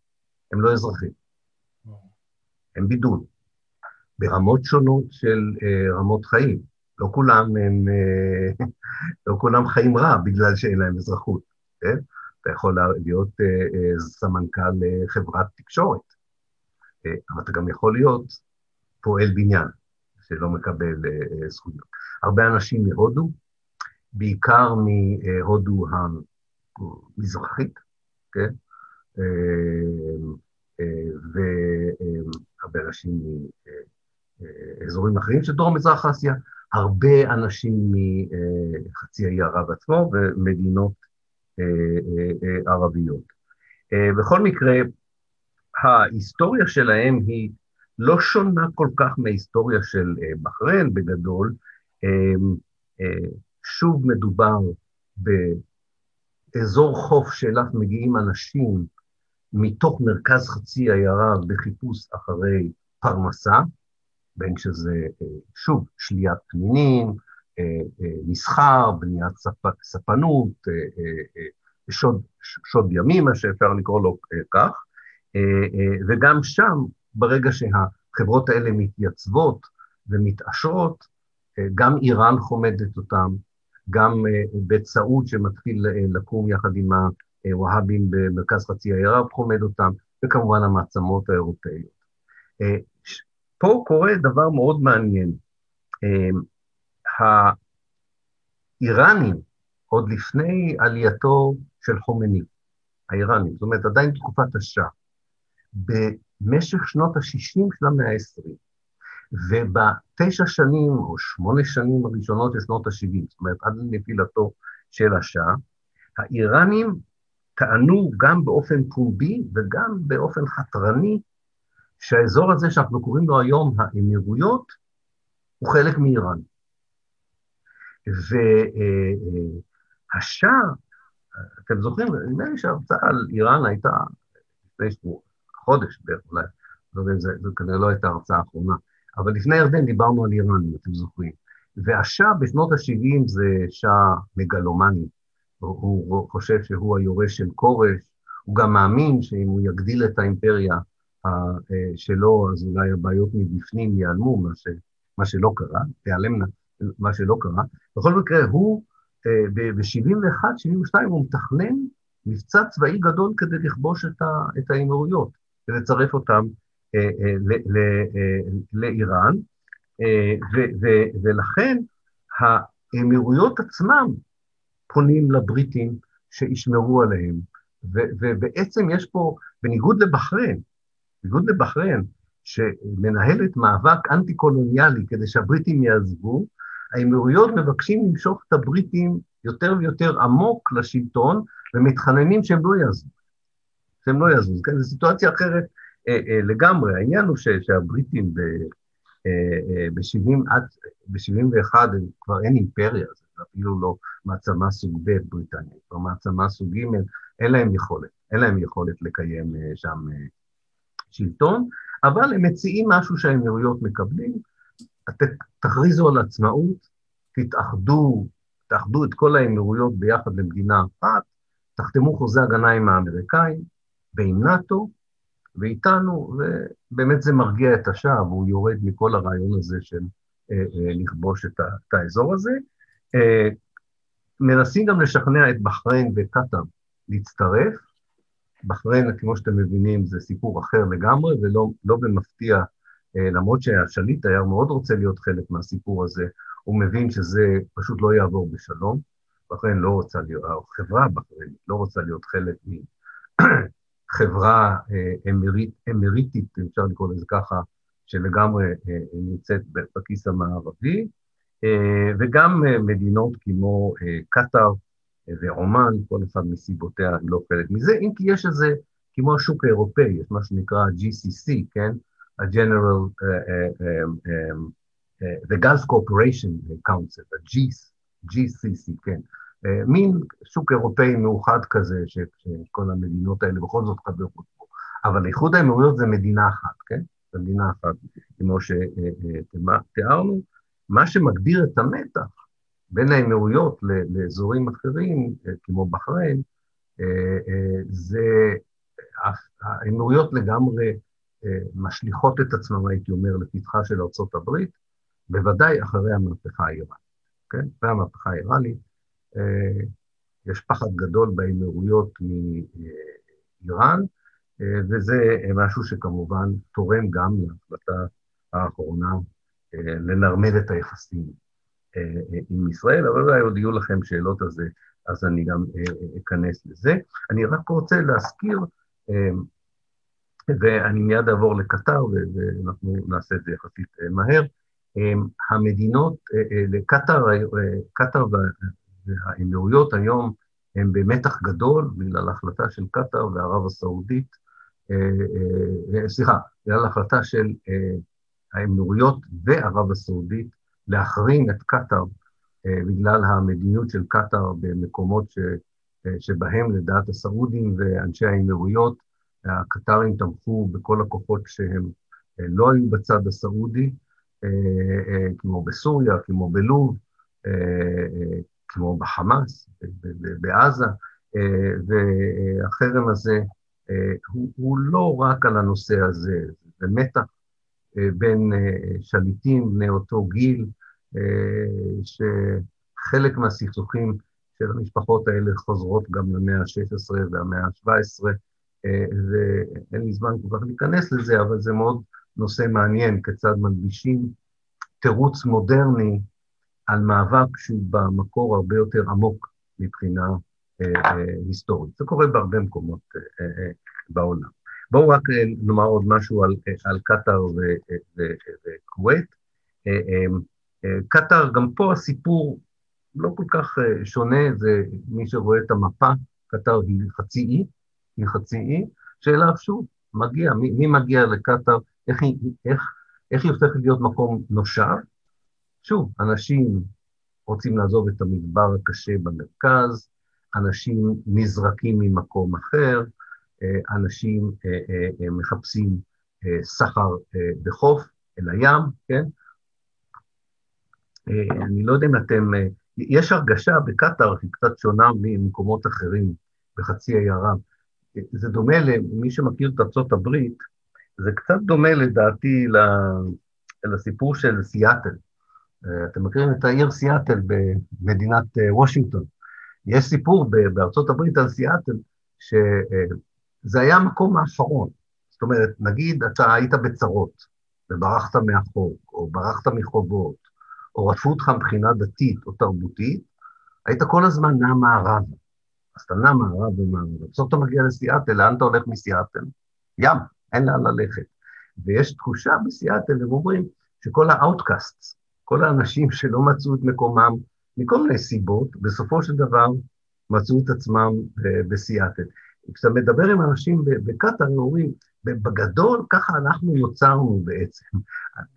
הם לא אזרחים. הם בידוד. ברמות שונות של uh, רמות חיים. לא כולם הם, uh, לא כולם חיים רע בגלל שאין להם אזרחות, כן? אתה יכול להיות uh, uh, סמנכ"ל uh, חברת תקשורת, אבל אתה גם יכול להיות פועל בניין שלא מקבל uh, זכויות. הרבה אנשים מהודו, בעיקר מהודו המזרחית, כן? והרבה אנשים מאזורים אחרים של דרום-מזרח אסיה, הרבה אנשים מחצי האי ערב עצמו ומדינות ערביות. בכל מקרה, ההיסטוריה שלהם היא לא שונה כל כך מההיסטוריה של בחריין בגדול. שוב מדובר באזור חוף שאליו מגיעים אנשים מתוך מרכז חצי ערב בחיפוש אחרי פרנסה, בין שזה, שוב, שליית פנינים, מסחר, בניית ספנות, שוד, שוד ימים, מה שאפשר לקרוא לו כך, וגם שם, ברגע שהחברות האלה מתייצבות ומתעשרות, גם איראן חומדת אותם, גם בית סעוד שמתחיל לקום יחד עם הווהאבים במרכז חצי האי ערב חומד אותם, וכמובן המעצמות האירופאיות. פה קורה דבר מאוד מעניין. האיראנים, עוד לפני עלייתו של חומני, האיראנים, זאת אומרת, עדיין תקופת השאה, במשך שנות ה-60 של המאה ה-20, ובתשע שנים או שמונה שנים הראשונות של שנות ה-70, זאת אומרת, עד לנפילתו של השאה, האיראנים טענו גם באופן פומבי וגם באופן חתרני שהאזור הזה שאנחנו קוראים לו היום האמירויות הוא חלק מאיראן. והשאה, אתם זוכרים, נדמה לי שההרצאה על איראן הייתה לפני שבוע, חודש בערך אולי, לא יודע אם זו כנראה לא הייתה ההרצאה האחרונה, אבל לפני ירדן דיברנו על איראן, אם אתם זוכרים. והשאה בשנות ה-70 זה שאה מגלומני, הוא חושב שהוא היורש של כורש, הוא גם מאמין שאם הוא יגדיל את האימפריה שלו, אז אולי הבעיות מבפנים ייעלמו, מה, ש, מה שלא קרה, תיעלמנה מה שלא קרה. בכל מקרה, הוא ב-71, 72, הוא מתכנן מבצע צבאי גדול כדי לכבוש את, ה, את האמירויות ולצרף אותם לאיראן, ולכן האמירויות עצמם פונים לבריטים שישמרו עליהם. ובעצם יש פה, בניגוד לבחריין, בניגוד לבחריין, שמנהלת מאבק אנטי-קולוניאלי כדי שהבריטים יעזבו, האמירויות מבקשים למשוך את הבריטים יותר ויותר עמוק לשלטון, ומתחננים שהם לא יעזבו. שהם לא. כן, זו סיטואציה אחרת אה, אה, לגמרי. העניין הוא ש- שהבריטים ב- אה, ב-70 עד, ב-71 כבר אין אימפריה, זה אפילו לא מעצמה סוג ב' בריטניה, כבר מעצמה סוג ג', אין להם יכולת, אין להם יכולת לקיים שם שלטון, אבל הם מציעים משהו שהאמירויות מקבלים, תכריזו על עצמאות, תתאחדו, תאחדו את כל האמירויות ביחד למדינה אחת, תחתמו חוזה הגנה עם האמריקאים ועם נאט"ו, ואיתנו, ובאמת זה מרגיע את השעה, והוא יורד מכל הרעיון הזה של אה, אה, לכבוש את, ה, את האזור הזה. אה, מנסים גם לשכנע את בחריין וקטאר להצטרף. בחריין, כמו שאתם מבינים, זה סיפור אחר לגמרי, ולא לא במפתיע, אה, למרות שהשליט היה מאוד רוצה להיות חלק מהסיפור הזה, הוא מבין שזה פשוט לא יעבור בשלום. בחריין לא רוצה להיות, החברה בחריינית לא רוצה להיות חלק מ... חברה אה, אמריט, אמריטית, אפשר לקרוא לזה ככה, שלגמרי אה, נמצאת בכיס המערבי, אה, וגם מדינות כמו קטאר ועומאן, כל אחד מסיבותיה לא חלק מזה, אם כי יש איזה, כמו השוק האירופאי, יש מה שנקרא GCC, כן? ה-General, the Gulf Cooperation Council, ה-GCC, כן? אה, מין שוק אירופאי מאוחד כזה, שכל המדינות האלה בכל זאת חברות בו. אבל איחוד האמירויות זה מדינה אחת, כן? זו מדינה אחת, כמו שתיארנו. מה שמגביר את המתח בין האמירויות לאזורים אחרים, אה, כמו בחריין, זה, האמירויות לגמרי משליכות את עצמן, הייתי אומר, לפתחה של ארה"ב, בוודאי אחרי המהפכה האיראנית, כן? אחרי המהפכה האיראנית, יש פחד גדול באמירויות מאיראן, וזה משהו שכמובן תורם גם להחלטה האחרונה לנרמל את היחסים עם ישראל, אבל אולי עוד יהיו לכם שאלות על זה, אז אני גם אכנס לזה. אני רק רוצה להזכיר, ואני מיד אעבור לקטר, ואנחנו נעשה את זה יחסית מהר, המדינות, לקטר, קטר והאמירויות היום הם במתח גדול בגלל ההחלטה של קטאר וערב הסעודית, אה, אה, אה, סליחה, בגלל ההחלטה של האמירויות וערב הסעודית להחרים את קטאר בגלל המדיניות של קטאר במקומות ש, שבהם לדעת הסעודים ואנשי האמירויות, הקטרים תמכו בכל הכוחות שהם לא היו בצד הסעודי, כמו בסוריה, כמו בלוב, כמו בחמאס, בעזה, אה, והחרם הזה אה, הוא, הוא לא רק על הנושא הזה, זה מתח אה, בין שליטים בני אותו גיל, שחלק מהסכסוכים של המשפחות האלה חוזרות גם למאה ה-16 והמאה ה-17, ואין לי זמן כל כך להיכנס לזה, אבל זה מאוד נושא מעניין, כיצד מלבישים תירוץ מודרני על מאבק שהוא במקור הרבה יותר עמוק מבחינה אה, אה, היסטורית. זה קורה בהרבה מקומות אה, בעולם. בואו רק נאמר עוד משהו על, על קטאר וכווית. קטאר, גם פה הסיפור לא כל כך שונה, זה מי שרואה את המפה, קטאר היא חצי אי, היא חצי אי, שאלה שוב, מגיע, מי, מי מגיע לקטאר, איך, איך, איך היא הופכת להיות מקום נושב, שוב, אנשים רוצים לעזוב את המדבר הקשה במרכז, אנשים נזרקים ממקום אחר, אה, אנשים אה, אה, מחפשים סחר בחוף אל הים, כן? אני לא יודע אם אתם, יש הרגשה בקטאר שהיא קצת שונה ממקומות אחרים בחצי האי ערב. זה דומה למי שמכיר את ארצות הברית, זה קצת דומה לדעתי לסיפור של סיאטל. אה, אתם מכירים את העיר סיאטל במדינת אה, וושינגטון. יש סיפור בארצות הברית על סיאטל, שזה היה המקום האחרון. זאת אומרת, נגיד אתה היית בצרות, וברחת מאחור, או ברחת מחובות, או רדפו אותך מבחינה דתית או תרבותית, היית כל הזמן נע מערבה. אז אתה נע מערב ומערב. בסוף אתה מגיע לסיאטל, לאן אתה הולך מסיאטל? ים, אין לאן ללכת. ויש תחושה בסיאטל, הם אומרים, שכל ה outcast, כל האנשים שלא מצאו את מקומם מכל מיני סיבות, בסופו של דבר מצאו את עצמם אה, בסיאטל. כשאתה מדבר עם אנשים בקטאר, הם אומרים, בגדול ככה אנחנו נוצרנו בעצם.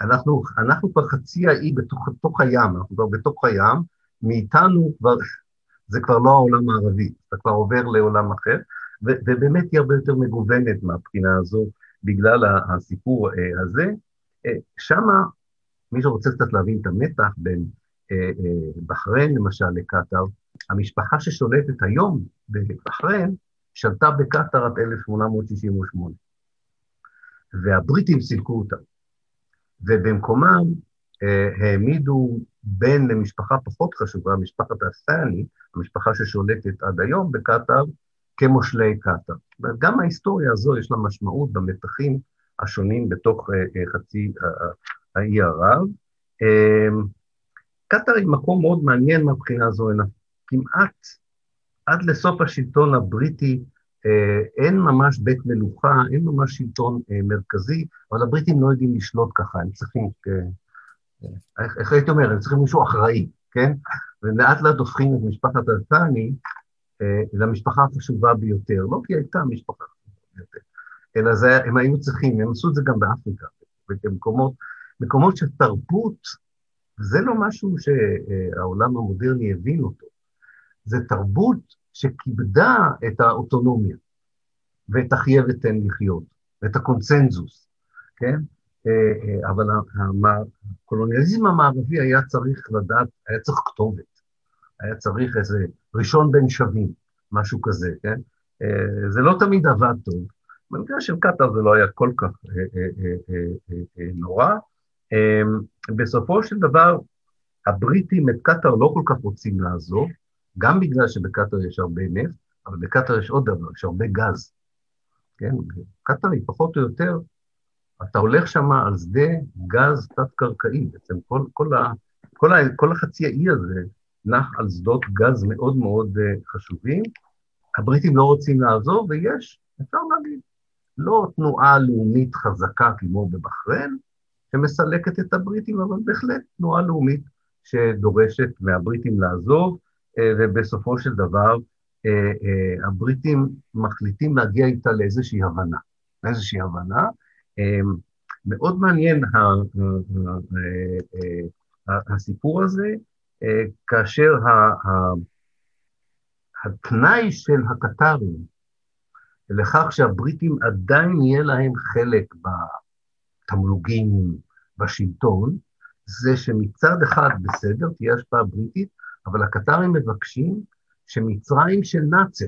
אנחנו, אנחנו כבר חצי האי בתוך, בתוך הים, אנחנו כבר בתוך הים, מאיתנו כבר, זה כבר לא העולם הערבי, אתה כבר עובר לעולם אחר, ו, ובאמת היא הרבה יותר מגוונת מהבחינה הזו, בגלל הסיפור אה, הזה. אה, שמה מי שרוצה קצת להבין את המתח בין אה, אה, בחריין למשל לקטאר, המשפחה ששולטת היום בבחריין שלטה בקטאר עד 1868, והבריטים סילקו אותם, ובמקומם אה, העמידו בן למשפחה פחות חשובה, משפחת הסאני, המשפחה ששולטת עד היום בקטאר, כמושלי קטאר. גם ההיסטוריה הזו יש לה משמעות במתחים השונים בתוך חצי האי ערב. אמ, קטאר היא מקום מאוד מעניין מהבחינה הזו, הנה כמעט עד לסוף השלטון הבריטי אה, אין ממש בית מלוכה, אין ממש שלטון אה, מרכזי, אבל הבריטים לא יודעים לשלוט ככה, הם צריכים, אה, איך הייתי אומר, הם צריכים מישהו אחראי, כן? ולאט לאט הופכים את משפחת אלטני למשפחה החשובה ביותר, לא כי הייתה משפחה חשובה ביותר, אלא זה, הם היו צריכים, הם עשו את זה גם באפריקה, במקומות מקומות של תרבות, זה לא משהו שהעולם המודרני הבין אותו, זה תרבות שכיבדה את האוטונומיה, ואת החיה ותן לחיות, ואת הקונצנזוס, כן? אה, אה, אבל הקולוניאליזם המערבי היה צריך לדעת, היה צריך כתובת, היה צריך איזה ראשון בין שווים, משהו כזה, כן? זה לא תמיד עבד טוב. במקרה של קטאר זה לא היה כל כך נורא. בסופו של דבר, הבריטים את קטאר לא כל כך רוצים לעזוב, גם בגלל שבקטאר יש הרבה נפט, אבל בקטאר יש עוד דבר, יש הרבה גז. כן, קטאר היא פחות או יותר, אתה הולך שם על שדה גז תת-קרקעי, בעצם כל, כל, ה, כל, ה, כל החצי האי הזה נח על שדות גז מאוד מאוד uh, חשובים. הבריטים לא רוצים לעזוב, ויש, אפשר להגיד, לא תנועה לאומית חזקה כמו בבחריין, שמסלקת את הבריטים, אבל בהחלט תנועה לאומית שדורשת מהבריטים לעזוב, אה, ובסופו של דבר אה, אה, הבריטים מחליטים להגיע איתה לאיזושהי הבנה. לאיזושהי הבנה. מאוד מעניין הסיפור הזה, כאשר התנאי של הקטרים לכך שהבריטים עדיין יהיה להם חלק בתמלוגים, בשלטון, זה שמצד אחד, בסדר, תהיה השפעה בריטית, אבל הקטרים מבקשים שמצרים של נאצר,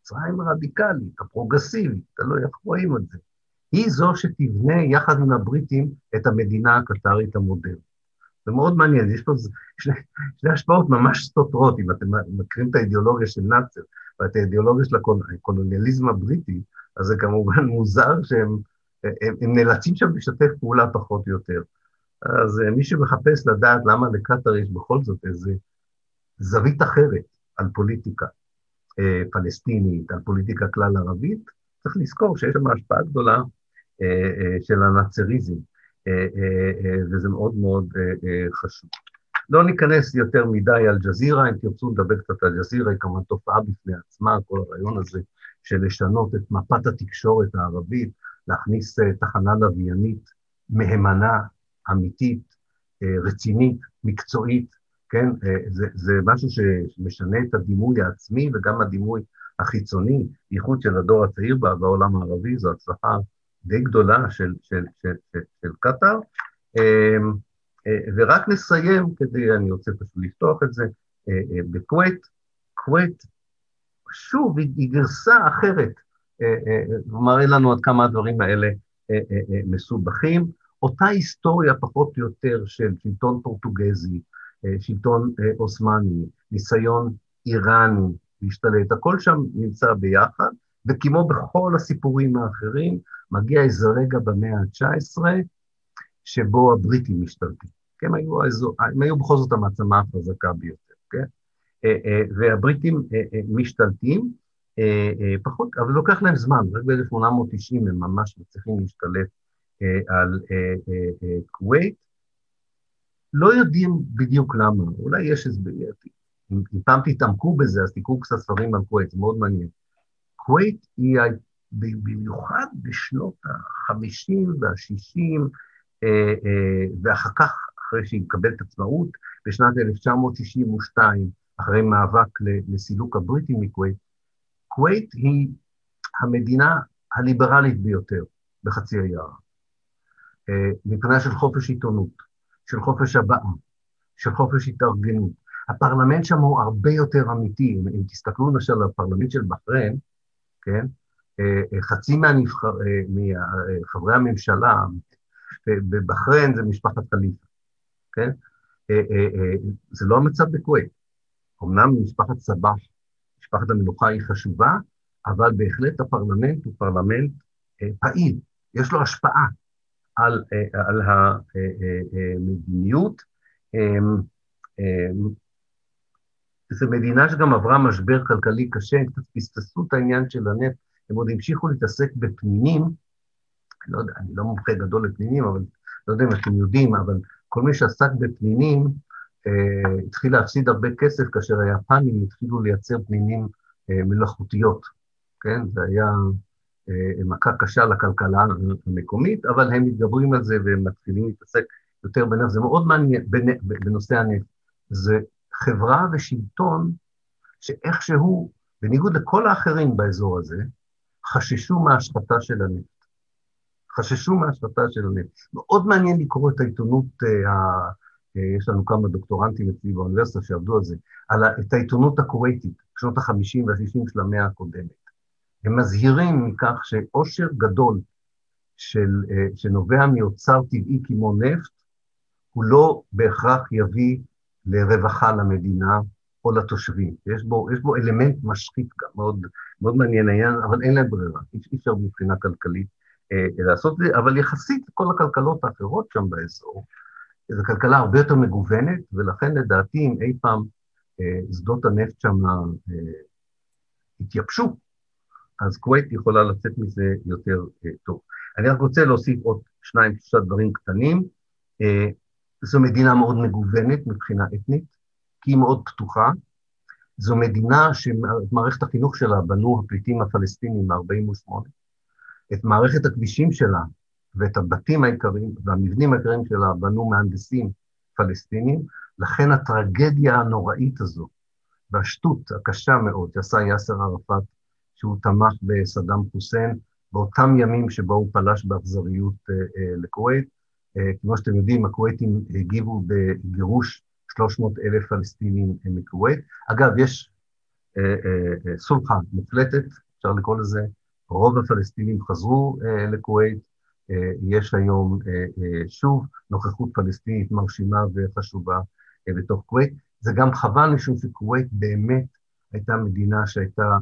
מצרים הרדיקלית, הפרוגרסיבית, תלוי איך רואים את זה, היא זו שתבנה יחד עם הבריטים את המדינה הקטרית המודרנית. זה מאוד מעניין, יש פה שני, שני השפעות ממש סותרות, אם אתם מכירים את האידיאולוגיה של נאצר ואת האידיאולוגיה של הקולוניאליזם הבריטי, אז זה כמובן מוזר שהם הם, הם נאלצים שם לשתף פעולה פחות או יותר. אז אה, מי שמחפש לדעת למה לקטאר יש בכל זאת איזה זווית אחרת על פוליטיקה אה, פלסטינית, על פוליטיקה כלל ערבית, צריך לזכור שיש שם השפעה גדולה אה, של הנאצריזם, וזה מאוד מאוד חשוב. לא ניכנס יותר מדי על ג'זירה, אם תרצו לדבר קצת על ג'זירה, היא כמובן תופעה בפני עצמה, כל הרעיון הזה של לשנות את מפת התקשורת הערבית, להכניס אה, תחנה לוויינית מהימנה, אמיתית, אה, רצינית, מקצועית, כן? אה, זה, זה משהו שמשנה את הדימוי העצמי וגם הדימוי החיצוני, בייחוד של הדור הצעיר בעולם הערבי, זו הצלחה די גדולה של, של, של, של, של קטאר. ורק נסיים, כדי, אני רוצה פשוט לפתוח את זה, בכווית, כווית, שוב, היא גרסה אחרת מראה לנו עד כמה הדברים האלה אה, אה, אה, מסובכים. אותה היסטוריה פחות או יותר של שלטון פורטוגזי, שלטון עות'מאני, ניסיון איראני להשתלט, הכל שם נמצא ביחד, וכמו בכל הסיפורים האחרים, מגיע איזה רגע במאה ה-19 שבו הבריטים משתלטים. כן, הם היו, האזור, הם היו בכל זאת המעצמה החזקה ביותר, כן? והבריטים משתלטים, אה, אה, פחות, אבל זה לוקח להם זמן, רק ב-1890 הם ממש מצליחים להשתלט אה, על כווית. לא יודעים בדיוק למה, אולי יש איזה... אם, אם פעם תתעמקו בזה, אז תקראו קצת ספרים על כווית, זה מאוד מעניין. כווית היא במיוחד בשנות ה-50 וה-60, ואחר כך, אחרי שהיא מקבלת עצמאות, בשנת 1962, אחרי מאבק לסילוק הבריטים מכווית, כווית היא המדינה הליברלית ביותר בחצי האי ערב, אה, מבחינה של חופש עיתונות, של חופש הבעה, של חופש התארגנות. הפרלמנט שם הוא הרבה יותר אמיתי. אם תסתכלו למשל על הפרלמנט של בחריין, כן? אה, אה, חצי מהנבחר, מחברי הממשלה בבחריין זה משפחת חליפה, כן? זה לא המצב בכווית. אמנם משפחת סבח משפחת המלוכה היא חשובה, אבל בהחלט הפרלמנט הוא פרלמנט אה, פעיל, יש לו השפעה על, אה, על המדיניות. אה, זו מדינה שגם עברה משבר כלכלי קשה, הם קצת פספסו את העניין של הנפט, הם עוד המשיכו להתעסק בפנינים, לא יודע, אני לא מומחה גדול לפנינים, אבל לא יודע אם אתם יודעים, אבל כל מי שעסק בפנינים, התחיל להפסיד הרבה כסף כאשר היפנים התחילו לייצר פנינים אה, מלאכותיות, כן? זה היה אה, מכה קשה לכלכלה המקומית, אבל הם מתגברים על זה והם מתחילים להתעסק יותר בנפט. זה מאוד מעניין בנושא הנפט. זה חברה ושלטון שאיכשהו, בניגוד לכל האחרים באזור הזה, חששו מההשחתה של הנפט. חששו מההשחתה של הנפט. מאוד מעניין לקרוא את העיתונות יש לנו כמה דוקטורנטים אצלי באוניברסיטה שעבדו על זה, על את העיתונות הכווייתית, בשנות ה-50 וה-60 של המאה הקודמת. הם מזהירים מכך שעושר גדול של, שנובע מאוצר טבעי כמו נפט, הוא לא בהכרח יביא לרווחה למדינה או לתושבים. יש בו, יש בו אלמנט משחית גם, מאוד, מאוד מעניין העניין, אבל אין להם ברירה, אי אפשר מבחינה כלכלית אה, לעשות את זה, אבל יחסית כל הכלכלות האחרות שם באזור, זו כלכלה הרבה יותר מגוונת, ולכן לדעתי אם אי פעם אה, שדות הנפט שם אה, התייבשו, אז כווית יכולה לצאת מזה יותר אה, טוב. אני רק רוצה להוסיף עוד שניים, שלושה דברים קטנים. זו מדינה מאוד מגוונת מבחינה אתנית, כי היא מאוד פתוחה. זו מדינה שאת מערכת החינוך שלה בנו הפליטים הפלסטינים ב-48'. את מערכת הכבישים שלה ואת הבתים העיקריים והמבנים העיקריים שלה בנו מהנדסים פלסטינים, לכן הטרגדיה הנוראית הזו והשטות הקשה מאוד שעשה יאסר ערפאת, שהוא תמך בסדאם חוסיין באותם ימים שבו הוא פלש באכזריות אה, אה, לכווית, אה, כמו שאתם יודעים, הכווייתים הגיבו בגירוש 300 אלף פלסטינים מכווית. אגב, יש אה, אה, סולחה מוחלטת, אפשר לקרוא לזה, רוב הפלסטינים חזרו לכווית, יש היום שוב נוכחות פלסטינית מרשימה וחשובה בתוך כווית. זה גם חבל משום שכווית באמת הייתה מדינה שהייתה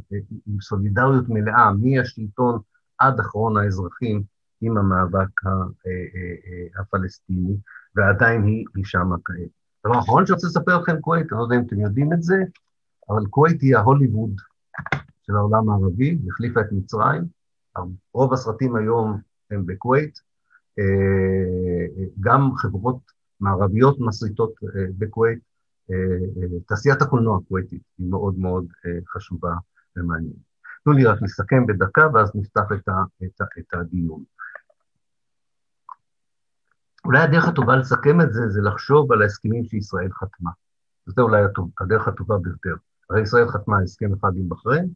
עם סולידריות מלאה, מהשלטון עד אחרון האזרחים, עם המאבק אה, אה, אה, הפלסטיני, ועדיין היא, היא שמה כעת. הדבר האחרון שאני רוצה לספר לכם, כווית, אני לא יודע אם אתם יודעים את זה, אבל כווית היא ההוליווד של העולם הערבי, החליפה את מצרים. רוב הסרטים היום הם בכווית, גם חברות מערביות מסריטות בכווית. תעשיית הקולנוע הכוויתית היא מאוד מאוד חשובה ומעניינת. תנו לי רק לסכם בדקה, ואז נפתח את, ה, את, ה, את הדיון. אולי הדרך הטובה לסכם את זה, זה לחשוב על ההסכמים שישראל חתמה. זו אולי הדרך הטובה ביותר. הרי ישראל חתמה הסכם אחד עם בחריין,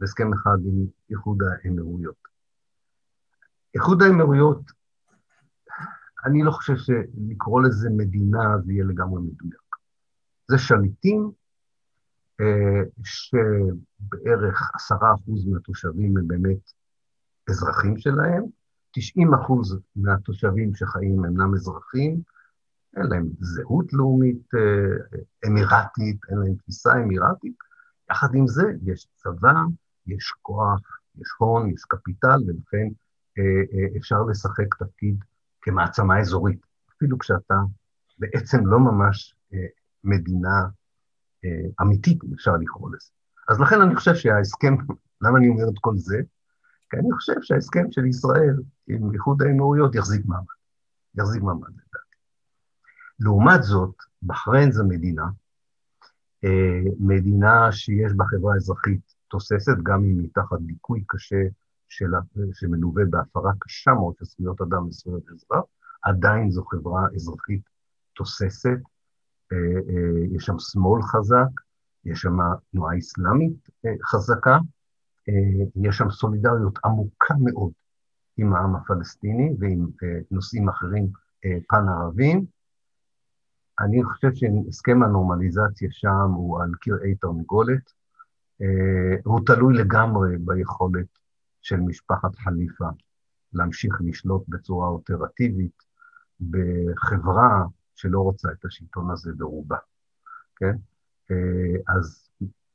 והסכם אחד עם איחוד האמירויות. איחוד האמירויות, אני לא חושב שלקרוא לזה מדינה זה יהיה לגמרי מדויק. זה שליטים אה, שבערך עשרה אחוז מהתושבים הם באמת אזרחים שלהם, 90 אחוז מהתושבים שחיים אינם אזרחים, אין להם זהות לאומית אה, אמירתית, אין להם תפיסה אמירתית. יחד עם זה, יש צבא, יש כוח, יש הון, יש קפיטל, ולכן אפשר לשחק תפקיד כמעצמה אזורית, אפילו כשאתה בעצם לא ממש מדינה אמיתית, אפשר לקרוא לזה. אז לכן אני חושב שההסכם, למה אני אומר את כל זה? כי אני חושב שההסכם של ישראל עם איחוד האמירויות יחזיק מעמד. יחזיק מעמד לדעתי. לעומת זאת, בחריין זו מדינה, אה, מדינה שיש בה חברה אזרחית תוססת, גם אם היא תחת דיכוי קשה שלה, שמלווה בהפרה קשה מאוד של זכויות אדם וזכויות אזרח, עדיין זו חברה אזרחית תוססת, אה, אה, יש שם שמאל חזק, יש שם תנועה אסלאמית חזקה, אה, יש שם סולידריות עמוקה מאוד עם העם הפלסטיני ועם נושאים אחרים אה, פן-ערבים. אני חושב שהסכם הנורמליזציה שם הוא על קרעי תרנגולת, הוא תלוי לגמרי ביכולת של משפחת חליפה להמשיך לשלוט בצורה אופרטיבית בחברה שלא רוצה את השלטון הזה ברובה, כן? אז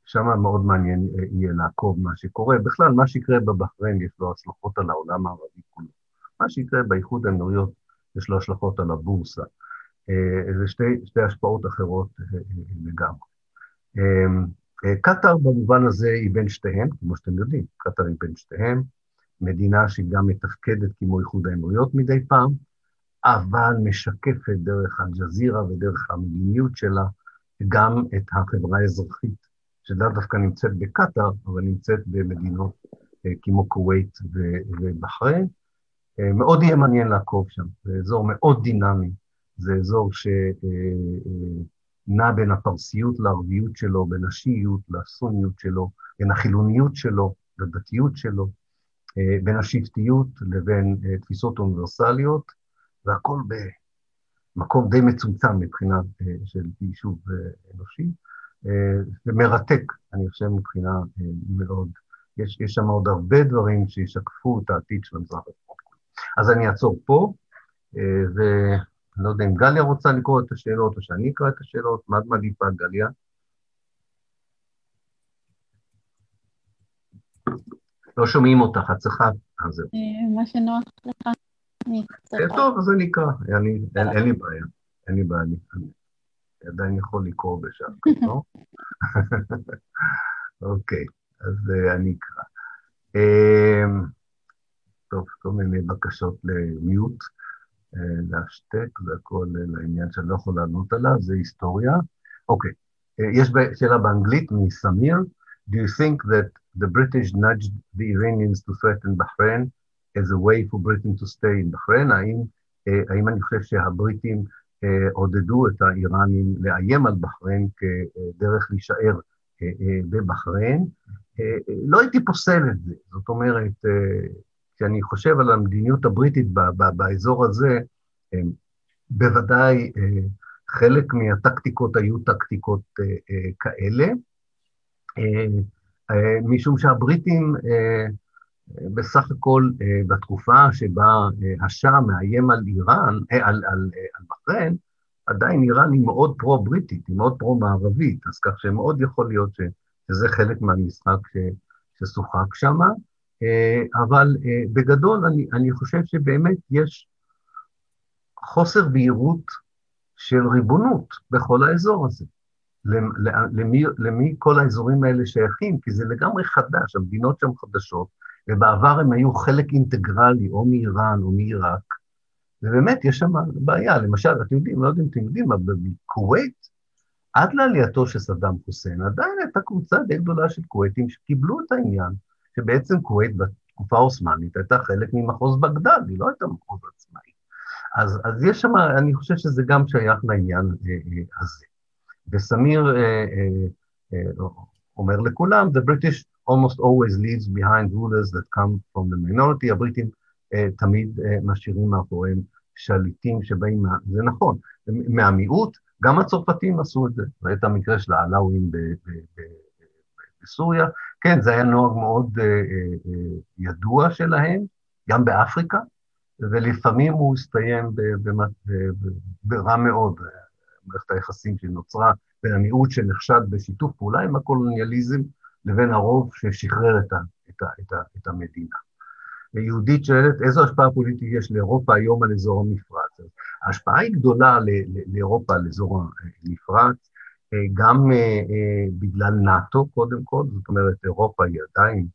שם מאוד מעניין אה, יהיה לעקוב מה שקורה. בכלל, מה שיקרה בבחריין יש לו השלכות על העולם הערבי כולו. מה שיקרה באיחוד האמירויות יש לו השלכות על הבורסה. אה, זה שתי, שתי השפעות אחרות אה, לגמרי. קטאר במובן הזה היא בין שתיהן, כמו שאתם יודעים, קטאר היא בין שתיהן, מדינה שגם מתפקדת כמו איחוד האמירויות מדי פעם, אבל משקפת דרך אל-ג'זירה ודרך המדיניות שלה גם את החברה האזרחית שלאו דווקא נמצאת בקטאר, אבל נמצאת במדינות אה, כמו כווית ובחריין. אה, מאוד יהיה מעניין לעקוב שם, זה אזור מאוד דינמי, זה אזור שנע אה, בין הפרסיות לערביות שלו, בין השיעיות לסוניות שלו, בין החילוניות שלו לדתיות שלו, בין השבטיות לבין תפיסות אוניברסליות, והכל מקום די מצומצם מבחינה של יישוב אנושי, ומרתק, אני חושב, מבחינה מאוד, יש, יש שם עוד הרבה דברים שישקפו את העתיד של המזרח התיכון. אז אני אעצור פה, ואני לא יודע אם גליה רוצה לקרוא את השאלות או שאני אקרא את השאלות, מה את מעדיפה, גליה? לא שומעים אותך, את צריכה... אה, מה שנוח לך, אני צריכה. אה, טוב, אז אני אקרא, אין לי בעיה, אין לי בעיה, אני עדיין יכול לקרוא בשעה כזו. לא? אוקיי, אז אה, אני אקרא. טוב, כל מיני בקשות למיוט, להשתק, זה הכל לעניין שאני לא יכול לענות עליו, זה היסטוריה. אוקיי, יש שאלה באנגלית מסמיר. Do you think that the British nudged the Iranians to threaten Bahrain as a way for Britain to stay in Bahrain? האם, האם אני חושב שהבריטים עודדו את האיראנים לאיים על בחריין כדרך להישאר בבחריין? לא הייתי פוסל את זה. זאת אומרת, כשאני חושב על המדיניות הבריטית באזור הזה, בוודאי חלק מהטקטיקות היו טקטיקות כאלה. אה, משום שהבריטים אה, בסך הכל אה, בתקופה שבה השאה מאיים על איראן, על, על, על בחריין, עדיין איראן היא מאוד פרו-בריטית, היא מאוד פרו-מערבית, אז כך שמאוד יכול להיות שזה חלק מהמשחק ששוחק שם, אבל בגדול אני, אני חושב שבאמת יש חוסר בהירות של ריבונות בכל האזור הזה. למי, למי כל האזורים האלה שייכים, כי זה לגמרי חדש, המדינות שם חדשות, ובעבר הם היו חלק אינטגרלי, או מאיראן או מעיראק, ובאמת יש שם בעיה. למשל, אתם יודעים, לא יודע אם אתם יודעים, אבל בכווית, עד לעלייתו של סדאם חוסיין, עדיין הייתה קבוצה די גדולה של כוויתים שקיבלו את העניין, שבעצם כווית בתקופה העות'מאנית הייתה חלק ממחוז בגדד, היא לא הייתה מחוז עצמאי. אז, אז יש שם, אני חושב שזה גם שייך לעניין אה, אה, הזה. וסמיר uh, uh, uh, אומר לכולם, the British almost always leaves behind rulers that come from the minority, הבריטים uh, תמיד משאירים מאחוריהם שליטים שבאים, מה, זה נכון, מהמיעוט, גם הצרפתים עשו את זה, ראית המקרה של העלאווים בסוריה, כן, זה היה נוהג מאוד uh, uh, ידוע שלהם, גם באפריקה, ולפעמים הוא הסתיים ברע מאוד, מערכת היחסים שנוצרה בין המיעוט שנחשד בשיתוף פעולה עם הקולוניאליזם לבין הרוב ששחרר את, ה, את, ה, את, ה, את המדינה. יהודית שואלת, איזו השפעה פוליטית יש לאירופה היום על אזור המפרץ? ההשפעה היא גדולה לאירופה, על אזור המפרץ, גם אה, אה, בגלל נאט"ו קודם כל, זאת אומרת, אירופה היא עדיין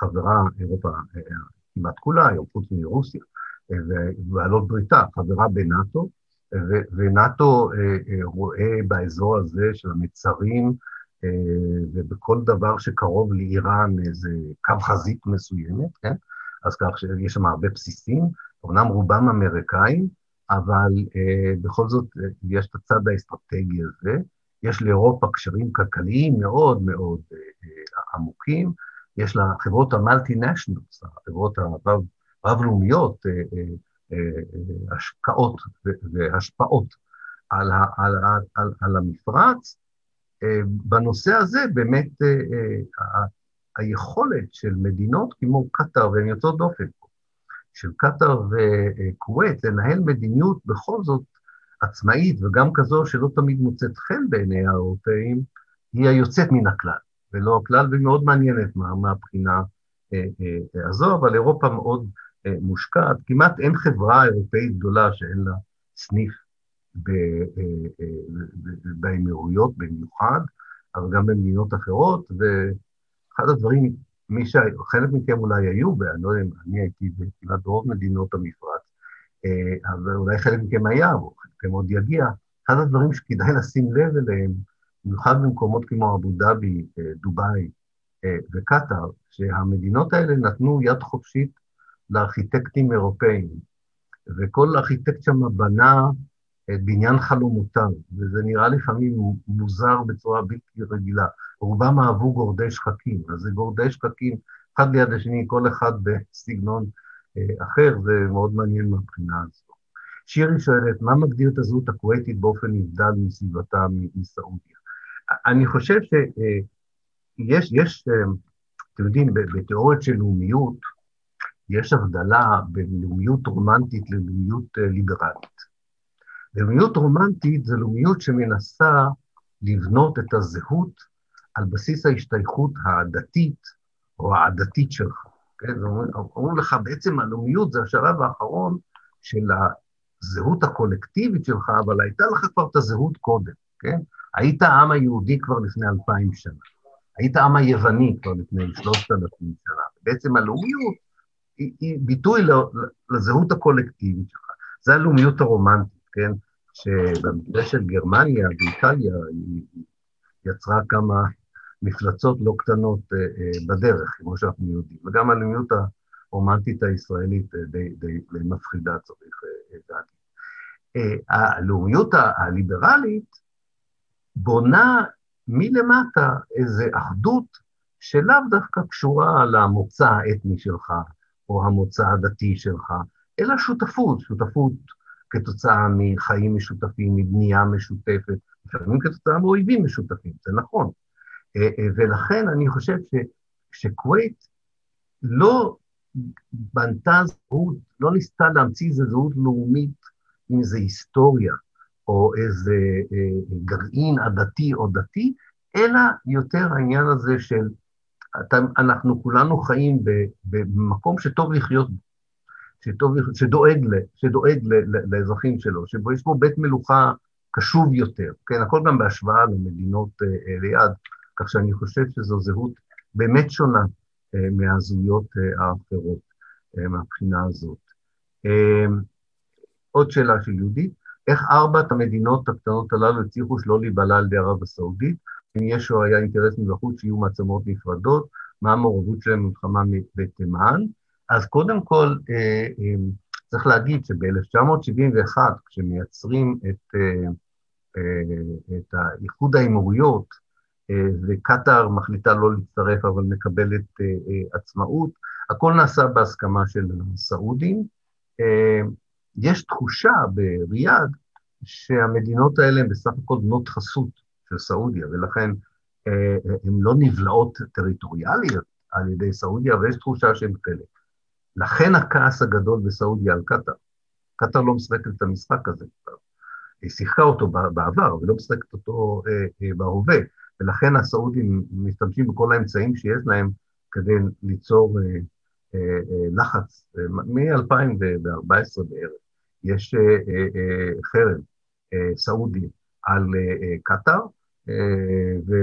חברה, אירופה אה, כמעט כולה, היום חוץ מרוסיה, ובעלות בריתה, חברה בנאט"ו, ונאט"ו אה, אה, רואה באזור הזה של המצרים ובכל דבר שקרוב לאיראן איזה קו חזית מסוימת, כן? אז כך שיש שם הרבה בסיסים, אמנם רובם אמריקאים, אבל בכל זאת יש את הצד האסטרטגי הזה. יש לאירופה קשרים כלכליים מאוד מאוד עמוקים, יש לה חברות המלטי-נשיונלס, החברות הרב-לאומיות, השקעות והשפעות על, על, על, על, על המפרץ. אה, בנושא הזה באמת אה, אה, היכולת של מדינות כמו קטאר, והן יוצאות דופן פה, של קטאר וכווית לנהל מדיניות בכל זאת עצמאית וגם כזו שלא תמיד מוצאת חן בעיני האירופאים, היא היוצאת מן הכלל, ולא הכלל, והיא מאוד מעניינת מהבחינה הזו, אבל אירופה מאוד אה, מושקעת, כמעט אין חברה אירופאית גדולה שאין לה סניף אה, אה, באמירויות במיוחד, אבל גם במדינות אחרות, ואחד הדברים, מי ש... חלק מכם אולי היו, ואני לא יודע אם אני הייתי כמעט ברוב מדינות המפרץ, אבל אולי חלק מכם היה, או מכם עוד יגיע, אחד הדברים שכדאי לשים לב אליהם, במיוחד במקומות כמו אבו דאבי, דובאי וקטאר, שהמדינות האלה נתנו יד חופשית לארכיטקטים אירופאים, וכל ארכיטקט שם בנה את בניין חלומותיו, וזה נראה לפעמים מוזר בצורה בלתי רגילה. רובם אהבו גורדי שחקים, אז זה גורדי שחקים, אחד ליד השני, כל אחד בסגנון אה, אחר, זה מאוד מעניין מהבחינה הזו. שירי שואלת, מה מגדיר את הזהות הכווייתית באופן נבדל מסביבתה מסעודיה? אני חושב שיש, יש, אתם יודעים, בתיאוריות של לאומיות, יש הבדלה בין לאומיות רומנטית ללאומיות ליברלית. לאומיות רומנטית זה לאומיות שמנסה לבנות את הזהות על בסיס ההשתייכות הדתית או העדתית שלך. כן? אומרים לך, בעצם הלאומיות זה השלב האחרון של הזהות הקולקטיבית שלך, אבל הייתה לך כבר את הזהות קודם, כן? היית העם היהודי כבר לפני אלפיים שנה. היית העם היווני כבר לפני שלושת אלפים שנה. בעצם הלאומיות היא, היא ביטוי לזהות הקולקטיבית שלך. זה הלאומיות הרומנטית, כן? שבמקרה של גרמניה ואיטליה היא יצרה כמה מפלצות לא קטנות אה, אה, בדרך, כמו שאנחנו יודעים. וגם הלאומיות הרומנטית הישראלית אה, די, די, די מפחידה, צריך להגיד. הלאומיות הליברלית בונה מלמטה איזו אחדות שלאו דווקא קשורה למוצא האתני שלך, או המוצא הדתי שלך, אלא שותפות, שותפות כתוצאה מחיים משותפים, מבנייה משותפת, לפעמים כתוצאה מאויבים משותפים, זה נכון. אה, אה, ולכן אני חושב שכווית לא בנתה זהות, לא ניסתה להמציא איזו זהות לאומית עם איזו היסטוריה או איזה אה, גרעין עדתי או דתי, אלא יותר העניין הזה של אנחנו כולנו חיים במקום שטוב לחיות בו, שטוב, שדואג, שדואג לאזרחים שלו, שבו יש בו בית מלוכה קשוב יותר, כן, הכל גם בהשוואה למדינות ליד, כך שאני חושב שזו זהות באמת שונה אה, מהזהויות אה, האחרות אה, מהבחינה הזאת. עוד שאלה של יהודית, איך ארבעת המדינות הקטנות הללו הצליחו שלא להיבלע על ידי ערב הסעודית? אם יש או היה אינטרס מבחוץ שיהיו מעצמות נפרדות, מה המעורבות שלהם במלחמה בתימן? אז קודם כל, צריך להגיד שב-1971, כשמייצרים את, את איחוד האמירויות, אה, וקטאר מחליטה לא להצטרף אבל מקבלת אה, אה, עצמאות. הכל נעשה בהסכמה של הסעודים. יש תחושה בריאד שהמדינות האלה הן בסך הכל בנות חסות של סעודיה, ולכן הן לא נבלעות טריטוריאליות על ידי סעודיה, אבל יש תחושה שהן חלק. לכן הכעס הגדול בסעודיה על קטאר. קטאר לא משחקת את המשחק הזה היא שיחקה אותו בעבר, אבל לא משחקת אותו בהווה. ולכן הסעודים משתמשים בכל האמצעים שיש להם כדי ליצור אה, אה, אה, לחץ. מ-2014 בערך יש אה, אה, אה, חרם אה, סעודי על אה, אה, קטאר, אה,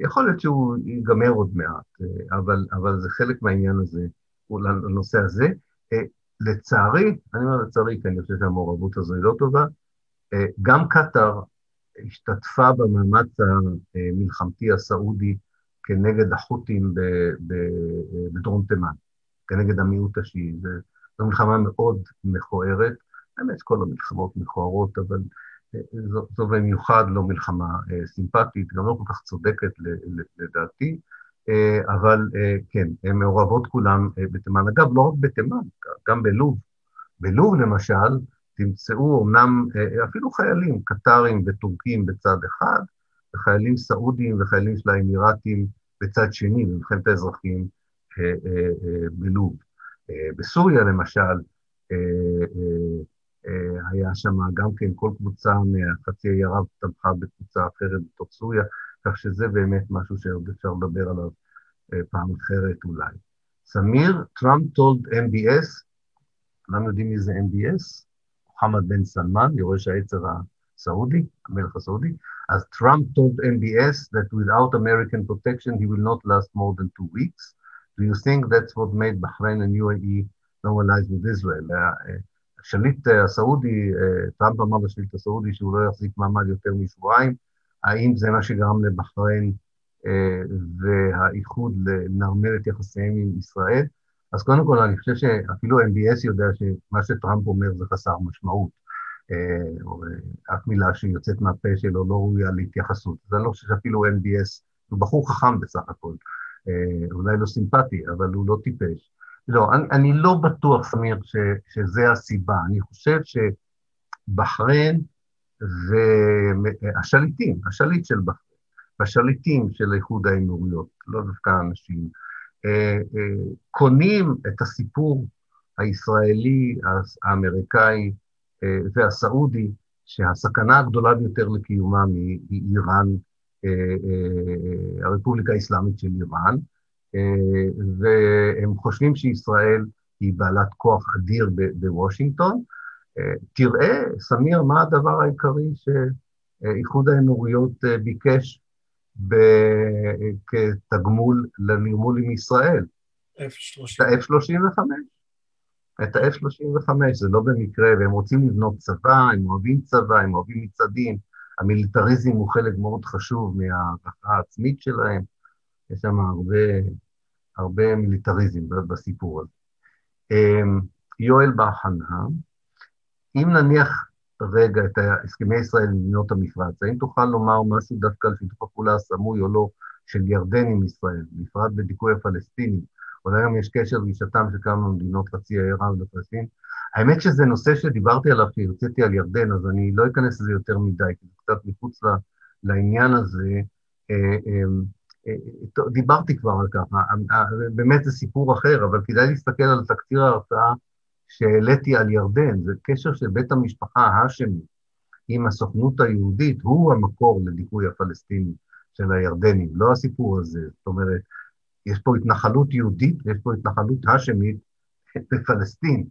ויכול להיות שהוא ייגמר עוד מעט, אה, אבל, אבל זה חלק מהעניין הזה, לנושא הזה. אה, לצערי, אני אומר לצערי, כי אני חושב שהמעורבות הזו היא לא טובה, אה, גם קטאר השתתפה במאמץ המלחמתי הסעודי כנגד החות'ים בדרום תימן, כנגד המיעוט השיעי. זו מלחמה מאוד מכוערת, האמת כל המלחמות מכוערות, אבל אה, זו, זו במיוחד לא מלחמה אה, סימפטית, גם לא כל כך צודקת לדעתי, אה, אבל כן, הן מעורבות כולן בתימן. אגב, לא רק בתימן, גם בלוב. בלוב למשל, תמצאו אמנם אה, אפילו חיילים קטרים וטורקים בצד אחד, וחיילים סעודים וחיילים של האמירתים בצד שני, במלחמת האזרחים אה, אה, בלוב. בסוריה למשל, היה שם גם כן כל קבוצה מהחצי האי ערב תמכה בקבוצה אחרת בתוך סוריה, כך שזה באמת משהו שעוד אפשר לדבר עליו פעם אחרת אולי. סמיר, טראמפ told MBS, כולם יודעים מי זה MBS? מוחמד בן סלמן, יורש העצר הסעודי, המלך הסעודי, אז טראמפ told MBS that without American protection he will not last more than two weeks. Do you think that's what made Bahrain and UAE normalize with Israel? השליט הסעודי, טראמפ אמר לשליט הסעודי שהוא לא יחזיק מעמד יותר משבועיים, האם זה מה שגרם לבחריין והאיחוד לנרמל את יחסיהם עם ישראל? אז קודם כל, אני חושב שאפילו MBS יודע שמה שטראמפ אומר זה חסר משמעות. אה, או אה, אף מילה שיוצאת מהפה שלו לא ראויה להתייחסות. אז אני לא חושב שאפילו MBS, הוא בחור חכם בסך הכל. אה, אולי לא סימפטי, אבל הוא לא טיפש. לא, אני, אני לא בטוח, סמיר, ש, שזה הסיבה. אני חושב בחריין והשליטים, השליט של בחריין, והשליטים של איחוד האמירויות, לא דווקא אנשים, אה, קונים את הסיפור הישראלי, האמריקאי והסעודי, שהסכנה הגדולה ביותר לקיומם היא איראן, הרפובליקה האסלאמית של איראן, והם חושבים שישראל היא בעלת כוח אדיר בוושינגטון. תראה, סמיר, מה הדבר העיקרי שאיחוד האמירויות ביקש כתגמול לנרמול עם ישראל? F-35. את ה-F-35. את ה-F-35, זה לא במקרה, והם רוצים לבנות צבא, הם אוהבים צבא, הם אוהבים מצעדים, המיליטריזם הוא חלק מאוד חשוב מההערכה העצמית שלהם, יש שם הרבה, הרבה מיליטריזם בסיפור הזה. אמ, יואל בהכנה, אם נניח רגע את הסכמי ישראל עם מדינות המפרץ, האם תוכל לומר משהו דווקא על שיתוף הפעולה הסמוי או לא של ירדן עם ישראל, בפרט בדיכוי הפלסטינים, אולי גם יש קשר לגישתם של כמה מדינות חצי האי ערב לפלסטין. האמת שזה נושא שדיברתי עליו, שהרציתי על ירדן, אז אני לא אכנס לזה יותר מדי, כי זה קצת מחוץ לעניין הזה. אה, אמ, אה, דיברתי כבר על ככה, אה, באמת זה סיפור אחר, אבל כדאי להסתכל על תקציר ההרצאה שהעליתי על ירדן, זה קשר של בית המשפחה האשמי עם הסוכנות היהודית, הוא המקור לדיכוי הפלסטיני של הירדנים, לא הסיפור הזה. זאת אומרת, יש פה התנחלות יהודית ויש פה התנחלות האשמית בפלסטין,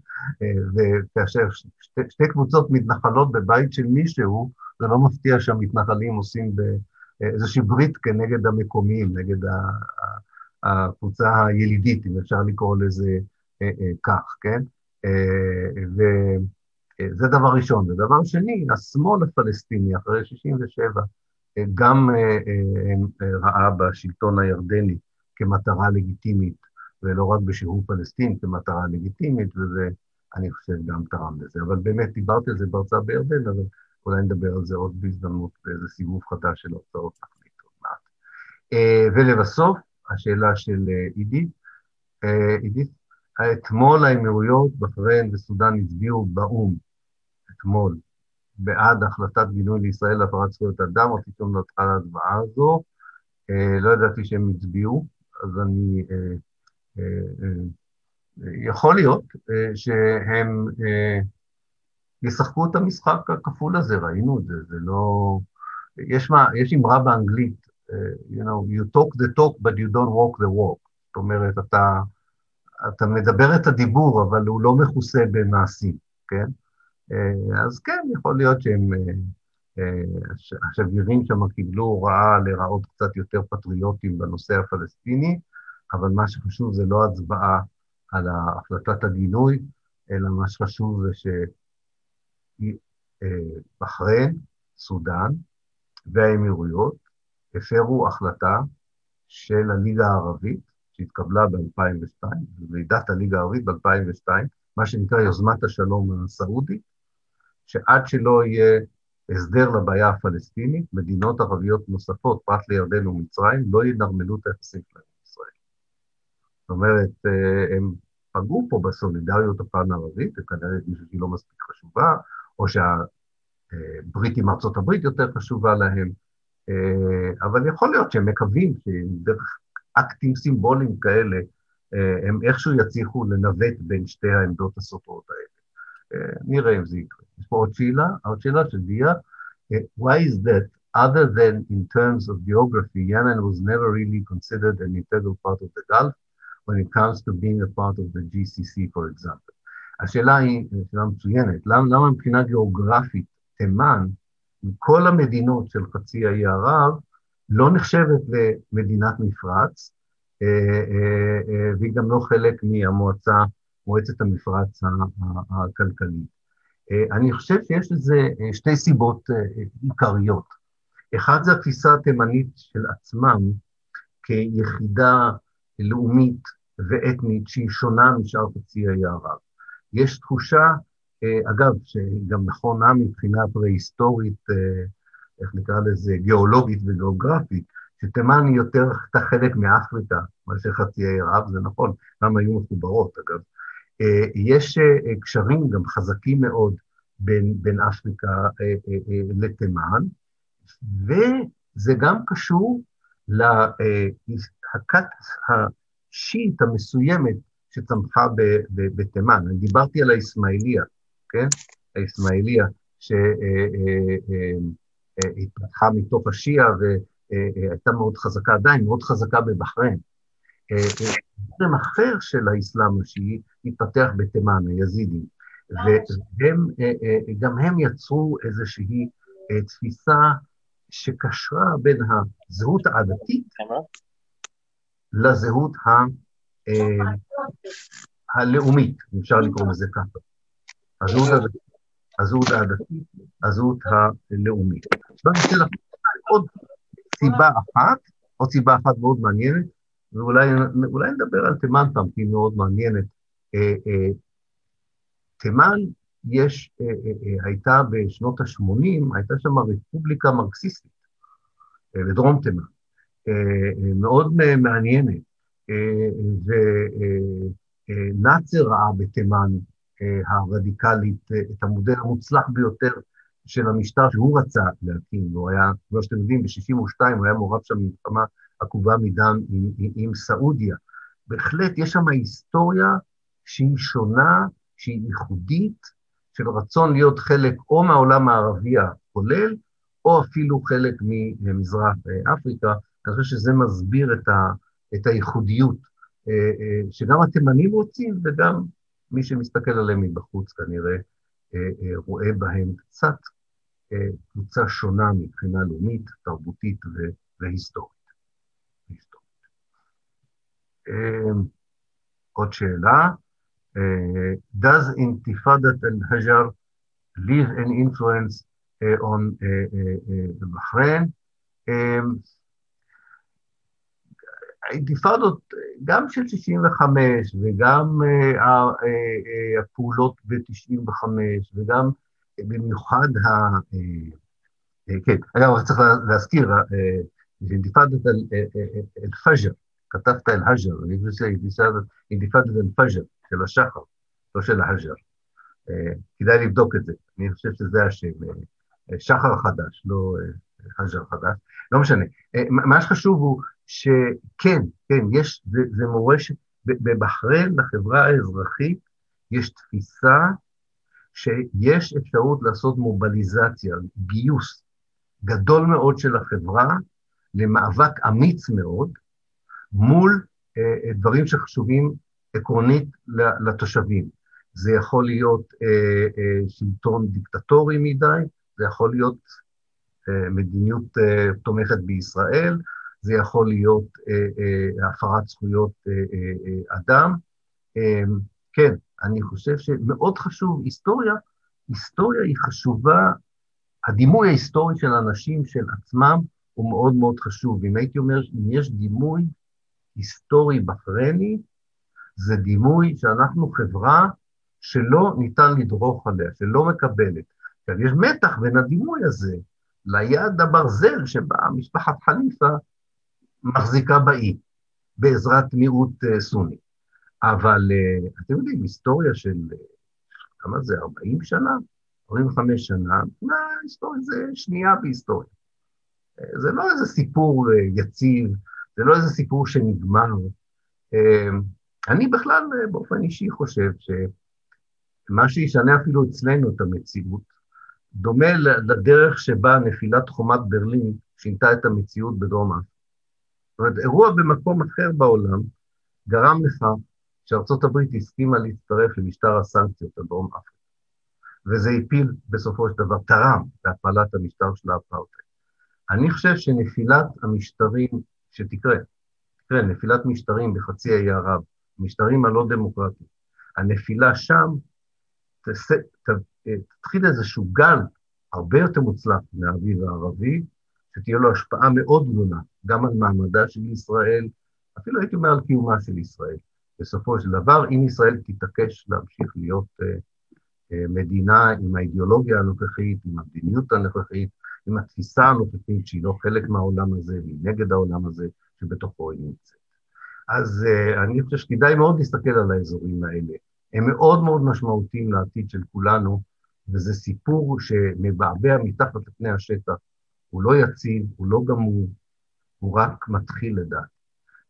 וכאשר שתי, שתי קבוצות מתנחלות בבית של מישהו, זה לא מפתיע שהמתנחלים עושים איזושהי ברית כנגד המקומיים, נגד הקבוצה הילידית, אם אפשר לקרוא לזה אה, אה, כך, כן? אה, וזה דבר ראשון. ודבר שני, השמאל הפלסטיני אחרי 67' גם ראה בשלטון הירדני כמטרה לגיטימית, ולא רק בשחרור פלסטין כמטרה לגיטימית, וזה, אני חושב, גם תרם לזה. אבל באמת, דיברתי על זה בהרצאה בירדן, אבל אולי נדבר על זה עוד בהזדמנות, באיזה סיבוב חדש של הרצאות נחליט עוד מעט. אה, ולבסוף, השאלה של אה, עידית. אה, עידית, אתמול האמירויות, בחריין וסודאן הצביעו באו"ם, אתמול, בעד החלטת גינוי לישראל להפרת זכויות אדם, או פתאום נתחה להצבעה הזו. לא ידעתי שהם הצביעו, אז אני... יכול להיות שהם ישחקו את המשחק הכפול הזה, ראינו את זה, זה לא... יש, מה, יש אמרה באנגלית, uh, you know, you talk the talk but you don't walk the walk. זאת אומרת, אתה, אתה מדבר את הדיבור, אבל הוא לא מכוסה במעשים, כן? Uh, אז כן, יכול להיות שהם... Uh, uh, השגרירים שם קיבלו הוראה להיראות קצת יותר פטריוטים בנושא הפלסטיני, אבל מה שחשוב זה לא הצבעה על החלטת הגינוי, אלא מה שחשוב זה ש... אה, בחריין, סודאן והאמירויות הפרו החלטה של הליגה הערבית, שהתקבלה ב-2002, ועידת הליגה הערבית ב-2002, מה שנקרא יוזמת השלום הסעודית, שעד שלא יהיה הסדר לבעיה הפלסטינית, מדינות ערביות נוספות, פרט לירדן ומצרים, לא ינרמלו את היחסים שלהם עם ישראל. זאת אומרת, אה, הם פגעו פה בסולידריות הפן הערבית, וכנראה מישהו שהיא לא מספיק חשובה, או שהברית עם ארצות הברית יותר חשובה להם, אה, אבל יכול להיות שהם מקווים שדרך אקטים סימבוליים כאלה, אה, הם איכשהו יצליחו לנווט בין שתי העמדות הסותרות האלה. אה, נראה אם זה יקרה. יש פה עוד שאלה, עוד שאלה של דיה. Why is that other than in terms of geography, Yemen was never really considered an integral part of the Gulf when it comes to being a part of the GCC, for example. השאלה היא, שאלה מצוינת, למה, למה מבחינה גיאוגרפית תימן, מכל המדינות של חצי האי ערב, לא נחשבת למדינת מפרץ, אה, אה, אה, והיא גם לא חלק מהמועצה, מועצת המפרץ הכלכלית. אני חושב שיש לזה שתי סיבות עיקריות. אחד זה התפיסה התימנית של עצמם כיחידה לאומית ואתנית שהיא שונה משאר חצי האי ערב. יש תחושה, אגב, שגם נכונה מבחינה פרה-היסטורית, איך נקרא לזה, גיאולוגית וגיאוגרפית, שתימן היא יותר חלק מאפריקה מאשר חצי האי ערב, זה נכון, גם היו מחוברות, אגב. אה, יש קשרים גם חזקים מאוד בין, בין אפריקה אה, אה, אה, לתימן, וזה גם קשור להכת השיעית המסוימת שצמחה בתימן. אני דיברתי על האיסמעיליה, כן? האיסמעיליה שהתפתחה מתוך השיעה והייתה מאוד חזקה, עדיין מאוד חזקה בבחריין. זרם אחר של האסלאם השיעי התפתח בתימן, היזידים, וגם הם יצרו איזושהי תפיסה שקשרה בין הזהות העדתית לזהות ה... הלאומית, אם אפשר לקרוא לזה ככה. הזהות הדתית, הזהות העדתית, הזהות הלאומית. עכשיו אני רוצה לך עוד סיבה אחת, עוד סיבה אחת מאוד מעניינת, ואולי נדבר על תימן פעם, כי היא מאוד מעניינת. אה, אה, תימן, יש, אה, הייתה בשנות ה-80, הייתה שם רפובליקה מרקסיסטית, בדרום תימן, מאוד מעניינת. ונאצר ראה בתימן הרדיקלית את המודל המוצלח ביותר של המשטר שהוא רצה להקים, הוא היה, כמו שאתם יודעים, ב-62' הוא היה מעורב שם במלחמה עקובה מדם עם, עם, עם סעודיה. בהחלט יש שם היסטוריה שהיא שונה, שהיא ייחודית, של רצון להיות חלק או מהעולם הערבי הכולל, או אפילו חלק ממזרח אפריקה. אני חושב שזה מסביר את, ה, את הייחודיות אה, אה, שגם התימנים רוצים, וגם מי שמסתכל עליהם מבחוץ כנראה אה, רואה בהם קצת קבוצה שונה מבחינה לאומית, תרבותית והיסטורית. עוד שאלה, does intifadat al-hajar leave an influence on Bahrain? האינתיפאדות, גם של 65' וגם הפעולות ב-95' וגם במיוחד ה... כן, אגב, צריך להזכיר, אינתיפאדת אל-פג'ר, כתבת אל-הג'ר, אני חושב שאינתיפאדת אל-פג'ר, של השחר, לא של ההג'ר. כדאי לבדוק את זה, אני חושב שזה השם, שחר חדש, לא הג'ר חדש, לא משנה. מה שחשוב הוא שכן, כן, יש, זה, זה מורשת, בבחריין, לחברה האזרחית, יש תפיסה שיש אפשרות לעשות מובליזציה, גיוס גדול מאוד של החברה למאבק אמיץ מאוד מול אה, דברים שחשובים עקרונית לתושבים. זה יכול להיות אה, אה, שלטון דיקטטורי מדי, זה יכול להיות אה, מדיניות אה, תומכת בישראל, זה יכול להיות אה, אה, הפרת זכויות אה, אדם. אה, כן, אני חושב שמאוד חשוב, היסטוריה, היסטוריה היא חשובה, הדימוי ההיסטורי של אנשים, של עצמם, הוא מאוד מאוד חשוב. אם הייתי אומר, אם יש דימוי היסטורי בחרני, זה דימוי שאנחנו חברה שלא ניתן לדרוך עליה, שלא מקבלת. עכשיו, יש מתח בין הדימוי הזה ליד הברזל שבה משפחת חליפה מחזיקה באי, בעזרת מיעוט uh, סוני. אבל uh, אתם יודעים, היסטוריה של, uh, כמה זה, 40 שנה? 45 שנה, מה, היסטוריה זה שנייה בהיסטוריה. זה לא איזה סיפור יציב, זה לא איזה סיפור שנגמר. אני בכלל, באופן אישי, חושב שמה שישנה אפילו אצלנו את המציאות, דומה לדרך שבה נפילת חומת ברלין שינתה את המציאות בדרום אפריקה. זאת אומרת, אירוע במקום אחר בעולם גרם לכך שארצות הברית הסכימה להצטרף למשטר הסנקציות על דרום אפריקה. וזה הפיל בסופו של דבר, תרם להפעלת המשטר של האפרטהייד. אני חושב שנפילת המשטרים, שתקרה, תקרה, נפילת משטרים בחצי האי ערב, משטרים הלא דמוקרטיים, הנפילה שם ת, תתחיל איזשהו גל הרבה יותר מוצלח מהאביב הערבי, שתהיה לו השפעה מאוד גדולה, גם על מעמדה של ישראל, אפילו הייתי אומר על קיומה של ישראל. בסופו של דבר, אם ישראל תתעקש להמשיך להיות uh, uh, מדינה עם האידיאולוגיה הנוכחית, עם המדיניות הנוכחית, עם התפיסה הנוכחית שהיא לא חלק מהעולם הזה והיא נגד העולם הזה שבתוכו היא נמצאת. אז uh, אני חושב שכדאי מאוד להסתכל על האזורים האלה. הם מאוד מאוד משמעותיים לעתיד של כולנו, וזה סיפור שמבעבע מתחת לפני השטח. הוא לא יציב, הוא לא גמור, הוא רק מתחיל לדעת.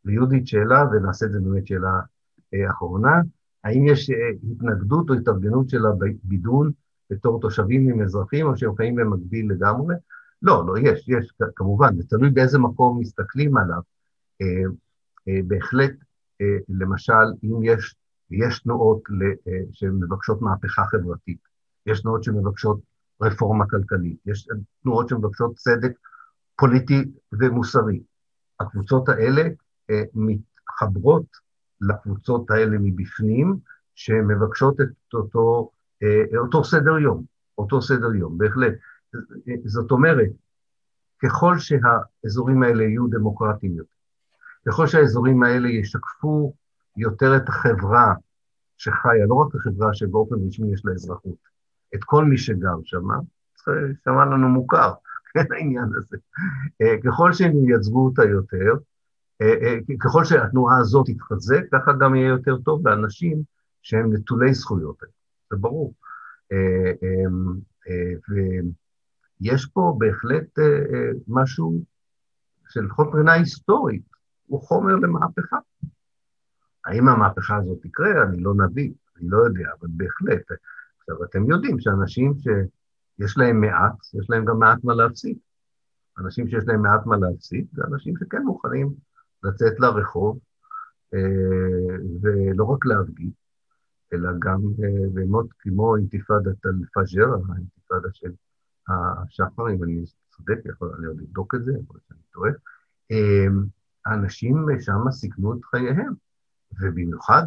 ליהודית שאלה, ונעשה את זה באמת שאלה אה, אחרונה, האם יש אה, התנגדות או התארגנות של הבידול בתור תושבים עם אזרחים, או שהם חיים במקביל לגמרי? לא, לא, יש, יש, כמובן, זה תלוי באיזה מקום מסתכלים עליו. אה, אה, בהחלט, אה, למשל, אם יש, יש תנועות אה, שמבקשות מהפכה חברתית, יש תנועות שמבקשות רפורמה כלכלית, יש תנועות שמבקשות צדק פוליטי ומוסרי. הקבוצות האלה אה, מתחברות לקבוצות האלה מבפנים, שמבקשות את אותו, אה, אותו סדר יום, אותו סדר יום, בהחלט. זאת אומרת, ככל שהאזורים האלה יהיו דמוקרטיים יותר, ככל שהאזורים האלה ישקפו יותר את החברה שחיה, לא רק החברה שבאופן רשמי יש לה אזרחות, את כל מי שגר שם, שמע לנו מוכר, כן, העניין הזה. אה, ככל שהם ייצגו אותה יותר, אה, אה, ככל שהתנועה הזאת תתחזק, ככה גם יהיה יותר טוב לאנשים שהם נטולי זכויות, זה ברור. ויש פה בהחלט משהו שלפחות מבחינה היסטורית, הוא חומר למהפכה. האם המהפכה הזאת תקרה? אני לא נביא, אני לא יודע, אבל בהחלט. עכשיו, אתם יודעים שאנשים שיש להם מעט, יש להם גם מעט מה להפסיד. אנשים שיש להם מעט מה להפסיד, זה אנשים שכן מוכנים לצאת לרחוב, אה, ולא רק להפגיד, אלא גם אה, באמת כמו אינתיפאדת אל-פג'ר, האינתיפאדה של השחר, אם אני צודק, יכול אני עוד לבדוק את זה, יכול להיות שאני טועה. אה, האנשים שם סיכנו את חייהם, ובמיוחד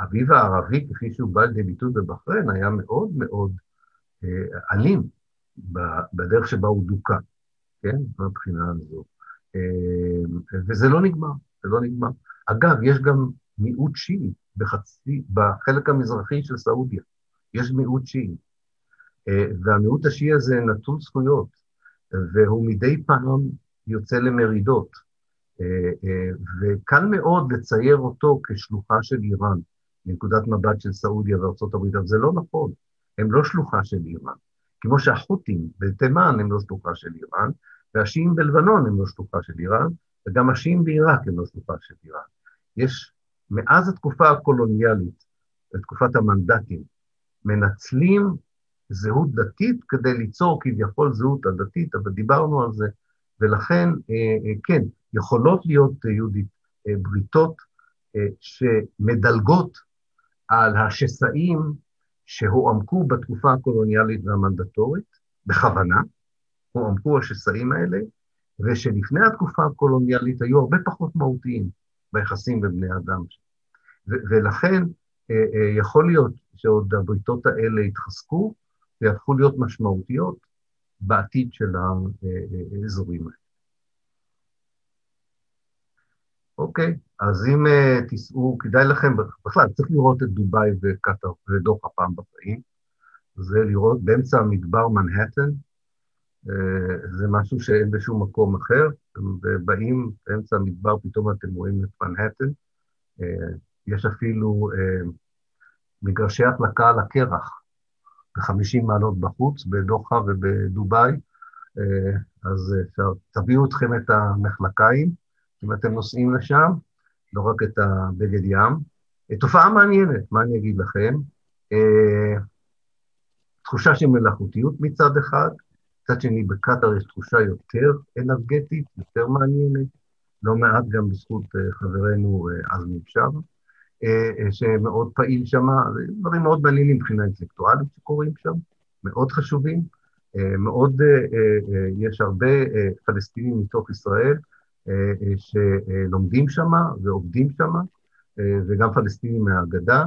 האביב הערבי, כפי שהוא בא לידי ביטוי בבחריין, היה מאוד מאוד אה, אלים בדרך שבה הוא דוכא, כן? מבחינה הזו. אה, וזה לא נגמר, זה לא נגמר. אגב, יש גם מיעוט שיעי בחצי, בחלק המזרחי של סעודיה. יש מיעוט שיעי. אה, והמיעוט השיעי הזה נטול זכויות, והוא מדי פעם יוצא למרידות. וקל מאוד לצייר אותו כשלוחה של איראן. מנקודת מבט של סעודיה וארצות הברית, אבל זה לא נכון, הם לא שלוחה של איראן. כמו שהחות'ים בתימן הם לא שלוחה של איראן, והשיעים בלבנון הם לא שלוחה של איראן, וגם השיעים בעיראק הם לא שלוחה של איראן. יש, מאז התקופה הקולוניאלית, בתקופת המנדטים, מנצלים זהות דתית כדי ליצור כביכול זהות הדתית, אבל דיברנו על זה, ולכן, אה, אה, כן, יכולות להיות, אה, יהודית, בריתות שמדלגות על השסעים שהועמקו בתקופה הקולוניאלית והמנדטורית, בכוונה, הועמקו השסעים האלה, ושלפני התקופה הקולוניאלית היו הרבה פחות מהותיים ביחסים בין בני אדם. ולכן אה, אה, יכול להיות שעוד הבריתות האלה יתחזקו ויהפכו להיות משמעותיות בעתיד של האזורים האלה. אוקיי? אז אם uh, תיסעו, כדאי לכם, בכלל, צריך לראות את דובאי וקטר ודוחה פעם בחיים. זה לראות באמצע המדבר מנהטן, uh, זה משהו שאין בשום מקום אחר, ובאים באמצע המדבר, פתאום אתם רואים את מנהטן. Uh, יש אפילו uh, מגרשי החלקה על הקרח, ב-50 מעלות בחוץ, בדוחה ובדובאי, אז תביאו אתכם את המחלקיים. אם אתם נוסעים לשם, לא רק את הבגד ים. אה, תופעה מעניינת, מה אני אגיד לכם? אה, תחושה של מלאכותיות מצד אחד, מצד שני בקטאר יש תחושה יותר אנרגטית, יותר מעניינת, לא מעט גם בזכות אה, חברנו עזמי בשארה, שמאוד פעיל שם, דברים מאוד מעניינים מבחינה אינטלקטואלית שקורים שם, מאוד חשובים. מאוד, יש הרבה פלסטינים מתוך ישראל שלומדים שם ועובדים שם, אה, וגם פלסטינים מהגדה.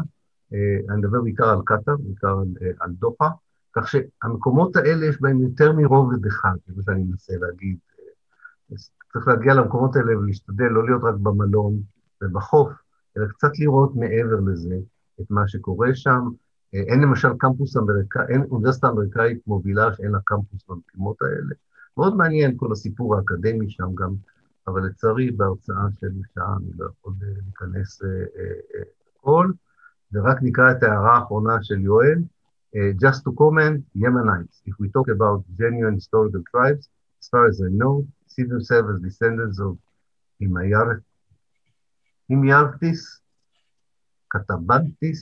אני מדבר בעיקר על קטאר, בעיקר על, על דוחה, כך שהמקומות האלה יש בהם יותר מרובד אחד, זה מה שאני מנסה להגיד. צריך להגיע למקומות האלה ולהשתדל לא להיות רק במלון ובחוף, אלא קצת לראות מעבר לזה את מה שקורה שם. אין למשל קמפוס אמריקאי, אין אוניברסיטה אמריקאית מובילה שאין לה קמפוס במקומות האלה. מאוד מעניין כל הסיפור האקדמי שם, גם אבל לצערי בהרצאה של שעה אני לא יכול להיכנס לכל, ורק נקרא את ההערה האחרונה של יואל. Uh, just to comment, Yemenites, if we talk about genuine historical tribes, as far as I know, see themselves as descendants of Himyartis, Katabantis,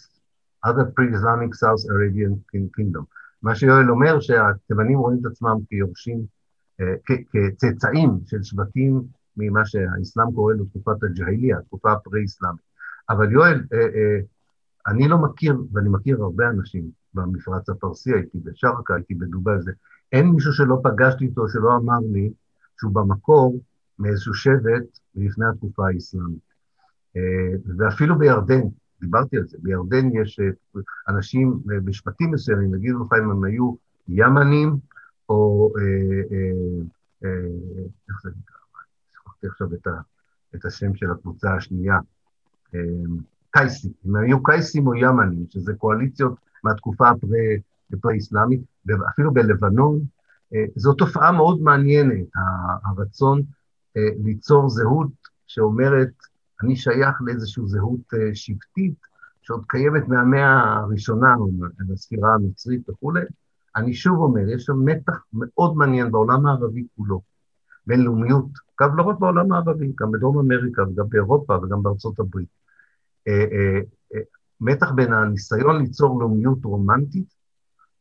other pre-Islamic South Arabian kingdom. מה שיואל אומר שהתימנים רואים את עצמם כיורשים, כצאצאים של שבטים ממה שהאסלאם קורא לו תקופת הג'היליה, התקופה הפרה-אסלאמית. אבל יואל, אני לא מכיר, ואני מכיר הרבה אנשים במפרץ הפרסי, הייתי בשרקה, הייתי בדובאי, זה, אין מישהו שלא פגשתי איתו, שלא אמר לי שהוא במקור מאיזשהו שבט לפני התקופה האסלאמית. ואפילו בירדן, דיברתי על זה, בירדן יש אנשים בשבטים מסוימים, יגידו לך אם הם היו ימנים, או איך זה נקרא? שכחתי עכשיו את, ה, את השם של הקבוצה השנייה, קייסים, אם היו קייסים או ימנים, שזה קואליציות מהתקופה הפרה-אסלאמית, ואפילו בלבנון, זו תופעה מאוד מעניינת, הרצון ליצור זהות שאומרת, אני שייך לאיזושהי זהות שבטית, שעוד קיימת מהמאה הראשונה, או מהספירה המצרית וכולי. אני שוב אומר, יש שם מתח מאוד מעניין בעולם הערבי כולו, בינלאומיות, אגב, לא רק בעולם הערבי, גם בדרום אמריקה וגם באירופה וגם בארצות הברית. מתח בין הניסיון ליצור לאומיות רומנטית,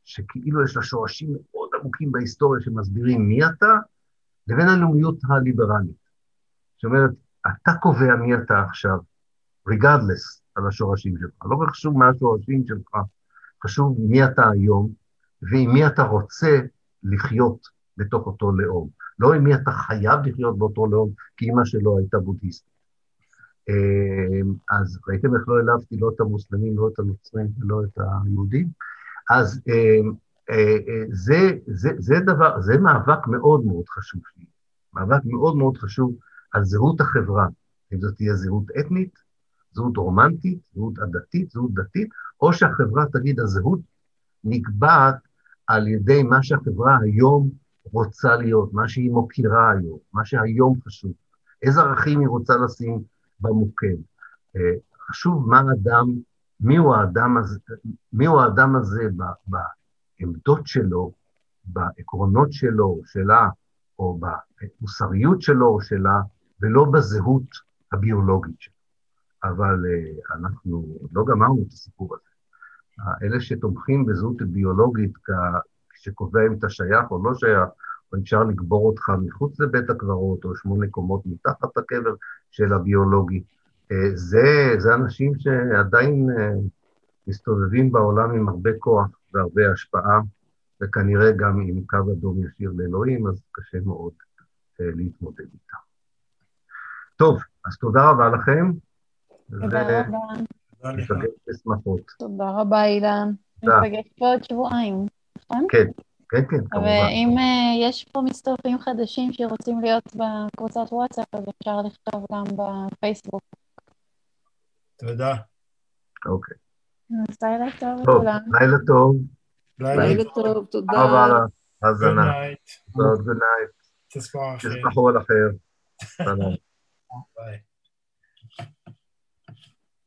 שכאילו יש לה שורשים מאוד עמוקים בהיסטוריה שמסבירים מי אתה, לבין הלאומיות הליברלית. זאת אומרת, אתה קובע מי אתה עכשיו, regardless על השורשים שלך. לא חשוב מה השורשים שלך, חשוב מי אתה היום, ועם מי אתה רוצה לחיות בתוך אותו לאום. לא עם מי אתה חייב לחיות באותו לאום, כי אימא שלו הייתה בודהיסטית. אז ראיתם איך לא העלבתי לא את המוסלמים, לא את הנוצרים ולא את היהודים? אז זה, זה, זה דבר, זה מאבק מאוד מאוד חשוב לי. מאבק מאוד מאוד חשוב על זהות החברה, אם זאת תהיה זהות אתנית, זהות רומנטית, זהות עדתית, זהות דתית, או שהחברה תגיד, הזהות נקבעת על ידי מה שהחברה היום רוצה להיות, מה שהיא מוקירה היום, מה שהיום חשוב, איזה ערכים היא רוצה לשים במוקד. חשוב מה האדם, מיהו האדם הזה, מיהו האדם הזה בעמדות שלו, בעקרונות שלו, שלה, או במוסריות שלו או שלה, ולא בזהות הביולוגית שלו. אבל uh, אנחנו לא גמרנו את הסיפור הזה. אלה שתומכים בזהות ביולוגית, שקובע אם אתה שייך או לא שייך, או אפשר לקבור אותך מחוץ לבית הקברות, או שמונה קומות מתחת הקבר של הביולוגי, uh, זה, זה אנשים שעדיין uh, מסתובבים בעולם עם הרבה כוח והרבה השפעה, וכנראה גם עם קו אדום ישיר לאלוהים, אז קשה מאוד uh, להתמודד איתם. טוב, אז תודה רבה לכם. תודה רבה. ניפגש בשמחות. תודה רבה, אילן. ניפגש בעוד שבועיים, נכון? כן, כן, כן, כמובן. ואם uh, אה, יש פה מצטרפים חדשים שרוצים להיות בקבוצת וואטסאפ, אז אפשר לכתוב גם בפייסבוק. תודה. אוקיי. אז לילה טוב לכולם. לילה טוב. לילה טוב, תודה. תודה רבה על ההאזנה. Good night. Good night. תספחו על אחר. ביי.